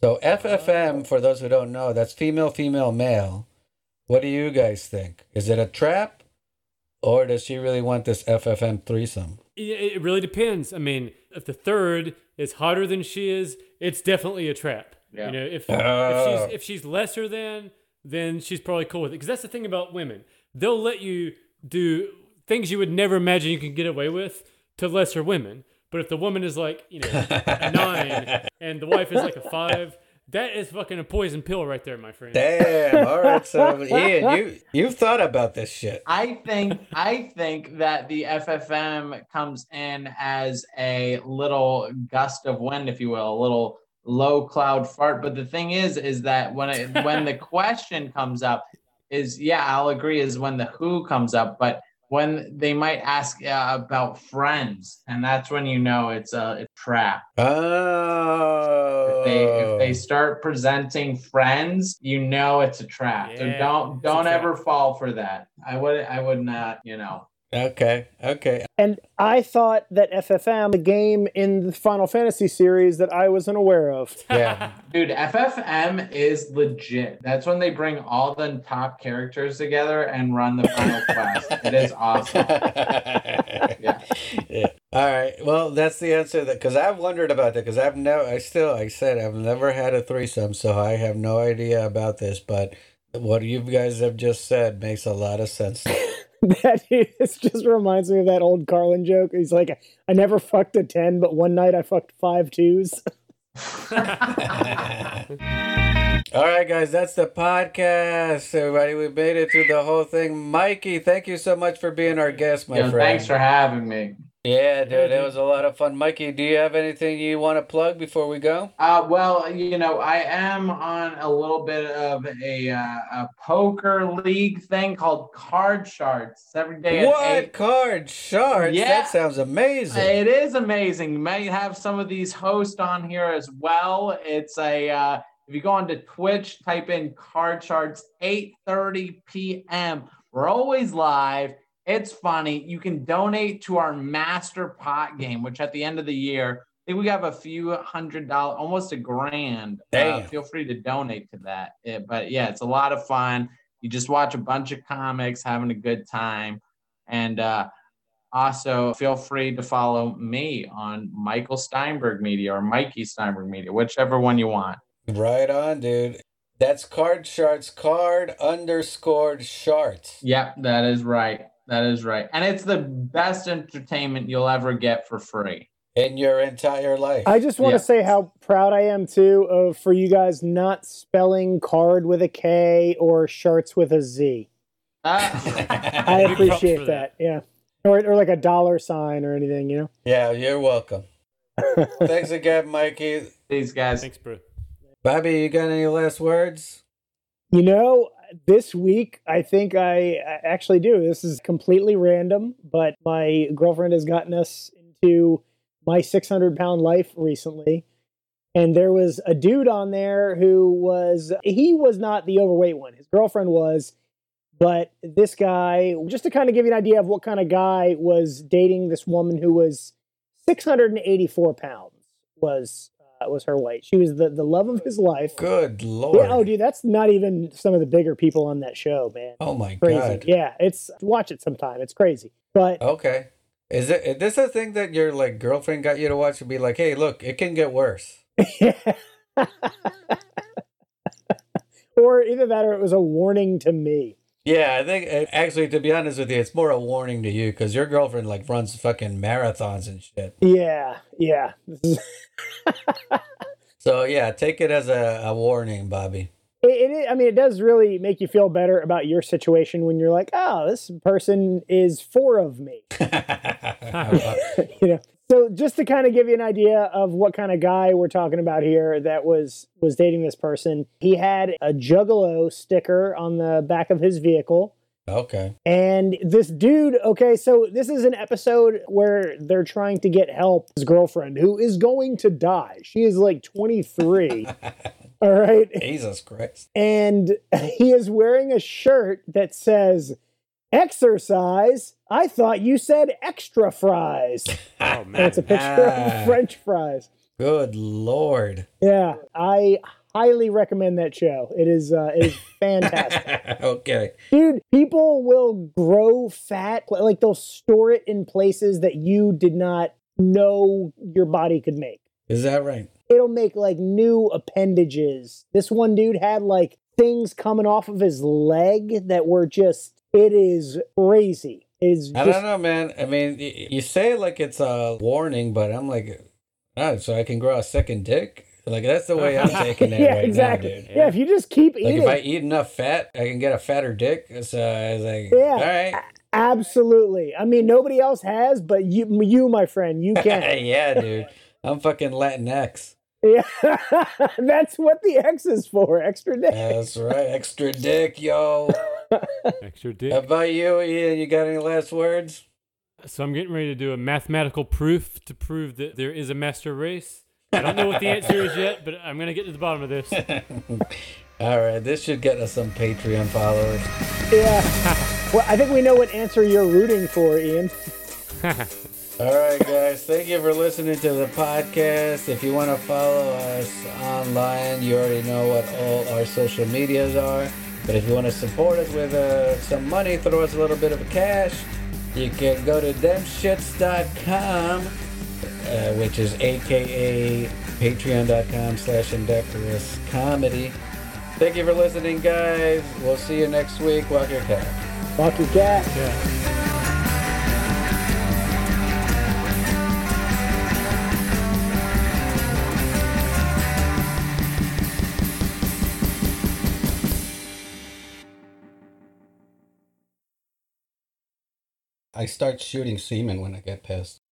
So FFM, oh. for those who don't know, that's female, female, male. What do you guys think? Is it a trap, or does she really want this FFM threesome? It it really depends. I mean, if the third is hotter than she is, it's definitely a trap. Yeah. You know, if Oh. if she's oh. if she's lesser than, then she's probably cool with it. Because that's the thing about women; they'll let you do things you would never imagine you could get away with to lesser women. But if the woman is like, you know, a nine and the wife is like a five, that is fucking a poison pill right there, my friend. Damn. All right, so Ian, you you've thought about this shit. I think I think that the FFM comes in as a little gust of wind, if you will, a little low cloud fart. But the thing is, is that when it when the question comes up, is yeah, I'll agree, is when the who comes up, but when they might ask uh, about friends, and that's when you know it's a, a trap. Oh. If they if they start presenting friends, you know it's a trap. so don't don't ever fall for that. I would I would not, you know. Okay. Okay. And I thought that FFM, the game in the Final Fantasy series that I wasn't aware of. Yeah. Dude, FFM is legit. That's when they bring all the top characters together and run the final quest. It is awesome. yeah. All right. Well, that's the answer that because I've wondered about that because I've never, I still, I said I've never had a threesome, so I have no idea about this. But what you guys have just said makes a lot of sense. that it just reminds me of that old Carlin joke. He's like, I never fucked a 10, but one night I fucked five twos. All right, guys, that's the podcast. Everybody, we made it through the whole thing. Mikey, thank you so much for being our guest, my Yo, friend. thanks for having me. Yeah, dude, it was a lot of fun. Mikey, do you have anything you want to plug before we go? Uh, well, you know, I am on a little bit of a, uh, a poker league thing called Card Shards. Every day at What eight. card shards? Yeah. That sounds amazing. It is amazing. You may have some of these hosts on here as well. It's a uh, if you go onto Twitch, type in Card Shards 8:30 p.m. We're always live. It's funny. You can donate to our master pot game, which at the end of the year, I think we have a few hundred dollars, almost a grand. Uh, feel free to donate to that. Yeah, but yeah, it's a lot of fun. You just watch a bunch of comics, having a good time, and uh, also, feel free to follow me on Michael Steinberg Media or Mikey Steinberg Media, whichever one you want. Right on, dude. That's card shards, card underscored shards. Yep, that is right. That is right. And it's the best entertainment you'll ever get for free. In your entire life. I just want Yeah. to say how proud I am too of for you guys not spelling card with a K or sharts with a Z. Ah, I appreciate for that. Yeah. Or, or like a dollar sign or anything, you know? Yeah, you're welcome. Thanks again, Mikey. these guys. Thanks, bro. Bobby, you got any last words? You know, this week I think I actually do. This is completely random, but my girlfriend has gotten us into my 600 pound life recently. And there was a dude on there who was, he was not the overweight one. His girlfriend was, but this guy, just to kind of give you an idea of what kind of guy was dating this woman who was 684 pounds was uh, was her weight. She was the, the love of his life. Good lord. Yeah, oh, dude, that's not even some of the bigger people on that show, man. Oh my Crazy. god. Yeah, it's watch it sometime. It's crazy. But Okay. Is it is this a thing that your like girlfriend got you to watch and be like, hey, look, it can get worse? yeah. or either that or it was a warning to me. Yeah, I think uh, actually, to be honest with you, it's more a warning to you because your girlfriend like runs fucking marathons and shit. Yeah, yeah. So yeah, take it as a, a warning, Bobby. it, it, I mean, it does really make you feel better about your situation when you're like, oh, this person is four of me. you know. So just to kind of give you an idea of what kind of guy we're talking about here that was was dating this person, he had a Juggalo sticker on the back of his vehicle. okay. And this dude, okay, so this is an episode where they're trying to get help. His girlfriend, who is going to die, she is like 23. all right. Jesus Christ. And he is wearing a shirt that says, Exercise. I thought you said extra fries. Oh man. it's a picture Ah. of French fries. Good lord. Yeah, I highly recommend that show. It is uh, it is fantastic. okay. Dude, people will grow fat, like they'll store it in places that you did not know your body could make. Is that right? It'll make like new appendages. This one dude had like things coming off of his leg that were just, it is crazy. It is I just, don't know, man. I mean, you say like it's a warning, but I'm like, ah, so I can grow a second dick? Like that's the way I'm taking it yeah, right exactly. now, dude. Yeah, if you just keep Like eating, if I eat enough fat, I can get a fatter dick. So I was like, Yeah. all right. absolutely. I mean, nobody else has, but you, you, my friend, you can. yeah, dude. I'm fucking Latinx. Yeah, that's what the X is for. Extra dick. That's right. Extra dick, yo. Extra dick. How about you, Ian? You got any last words? So I'm getting ready to do a mathematical proof to prove that there is a master race. I don't know what the answer is yet, but I'm gonna get to the bottom of this. All right, this should get us some Patreon followers. Yeah. well, I think we know what answer you're rooting for, Ian. All right, guys. Thank you for listening to the podcast. If you want to follow us online, you already know what all our social medias are. But if you want to support us with uh, some money, throw us a little bit of cash, you can go to themshits.com, uh, which is aka patreon.com slash indecorous comedy. Thank you for listening, guys. We'll see you next week. Walk your cat. Walk your cat. I start shooting semen when I get pissed.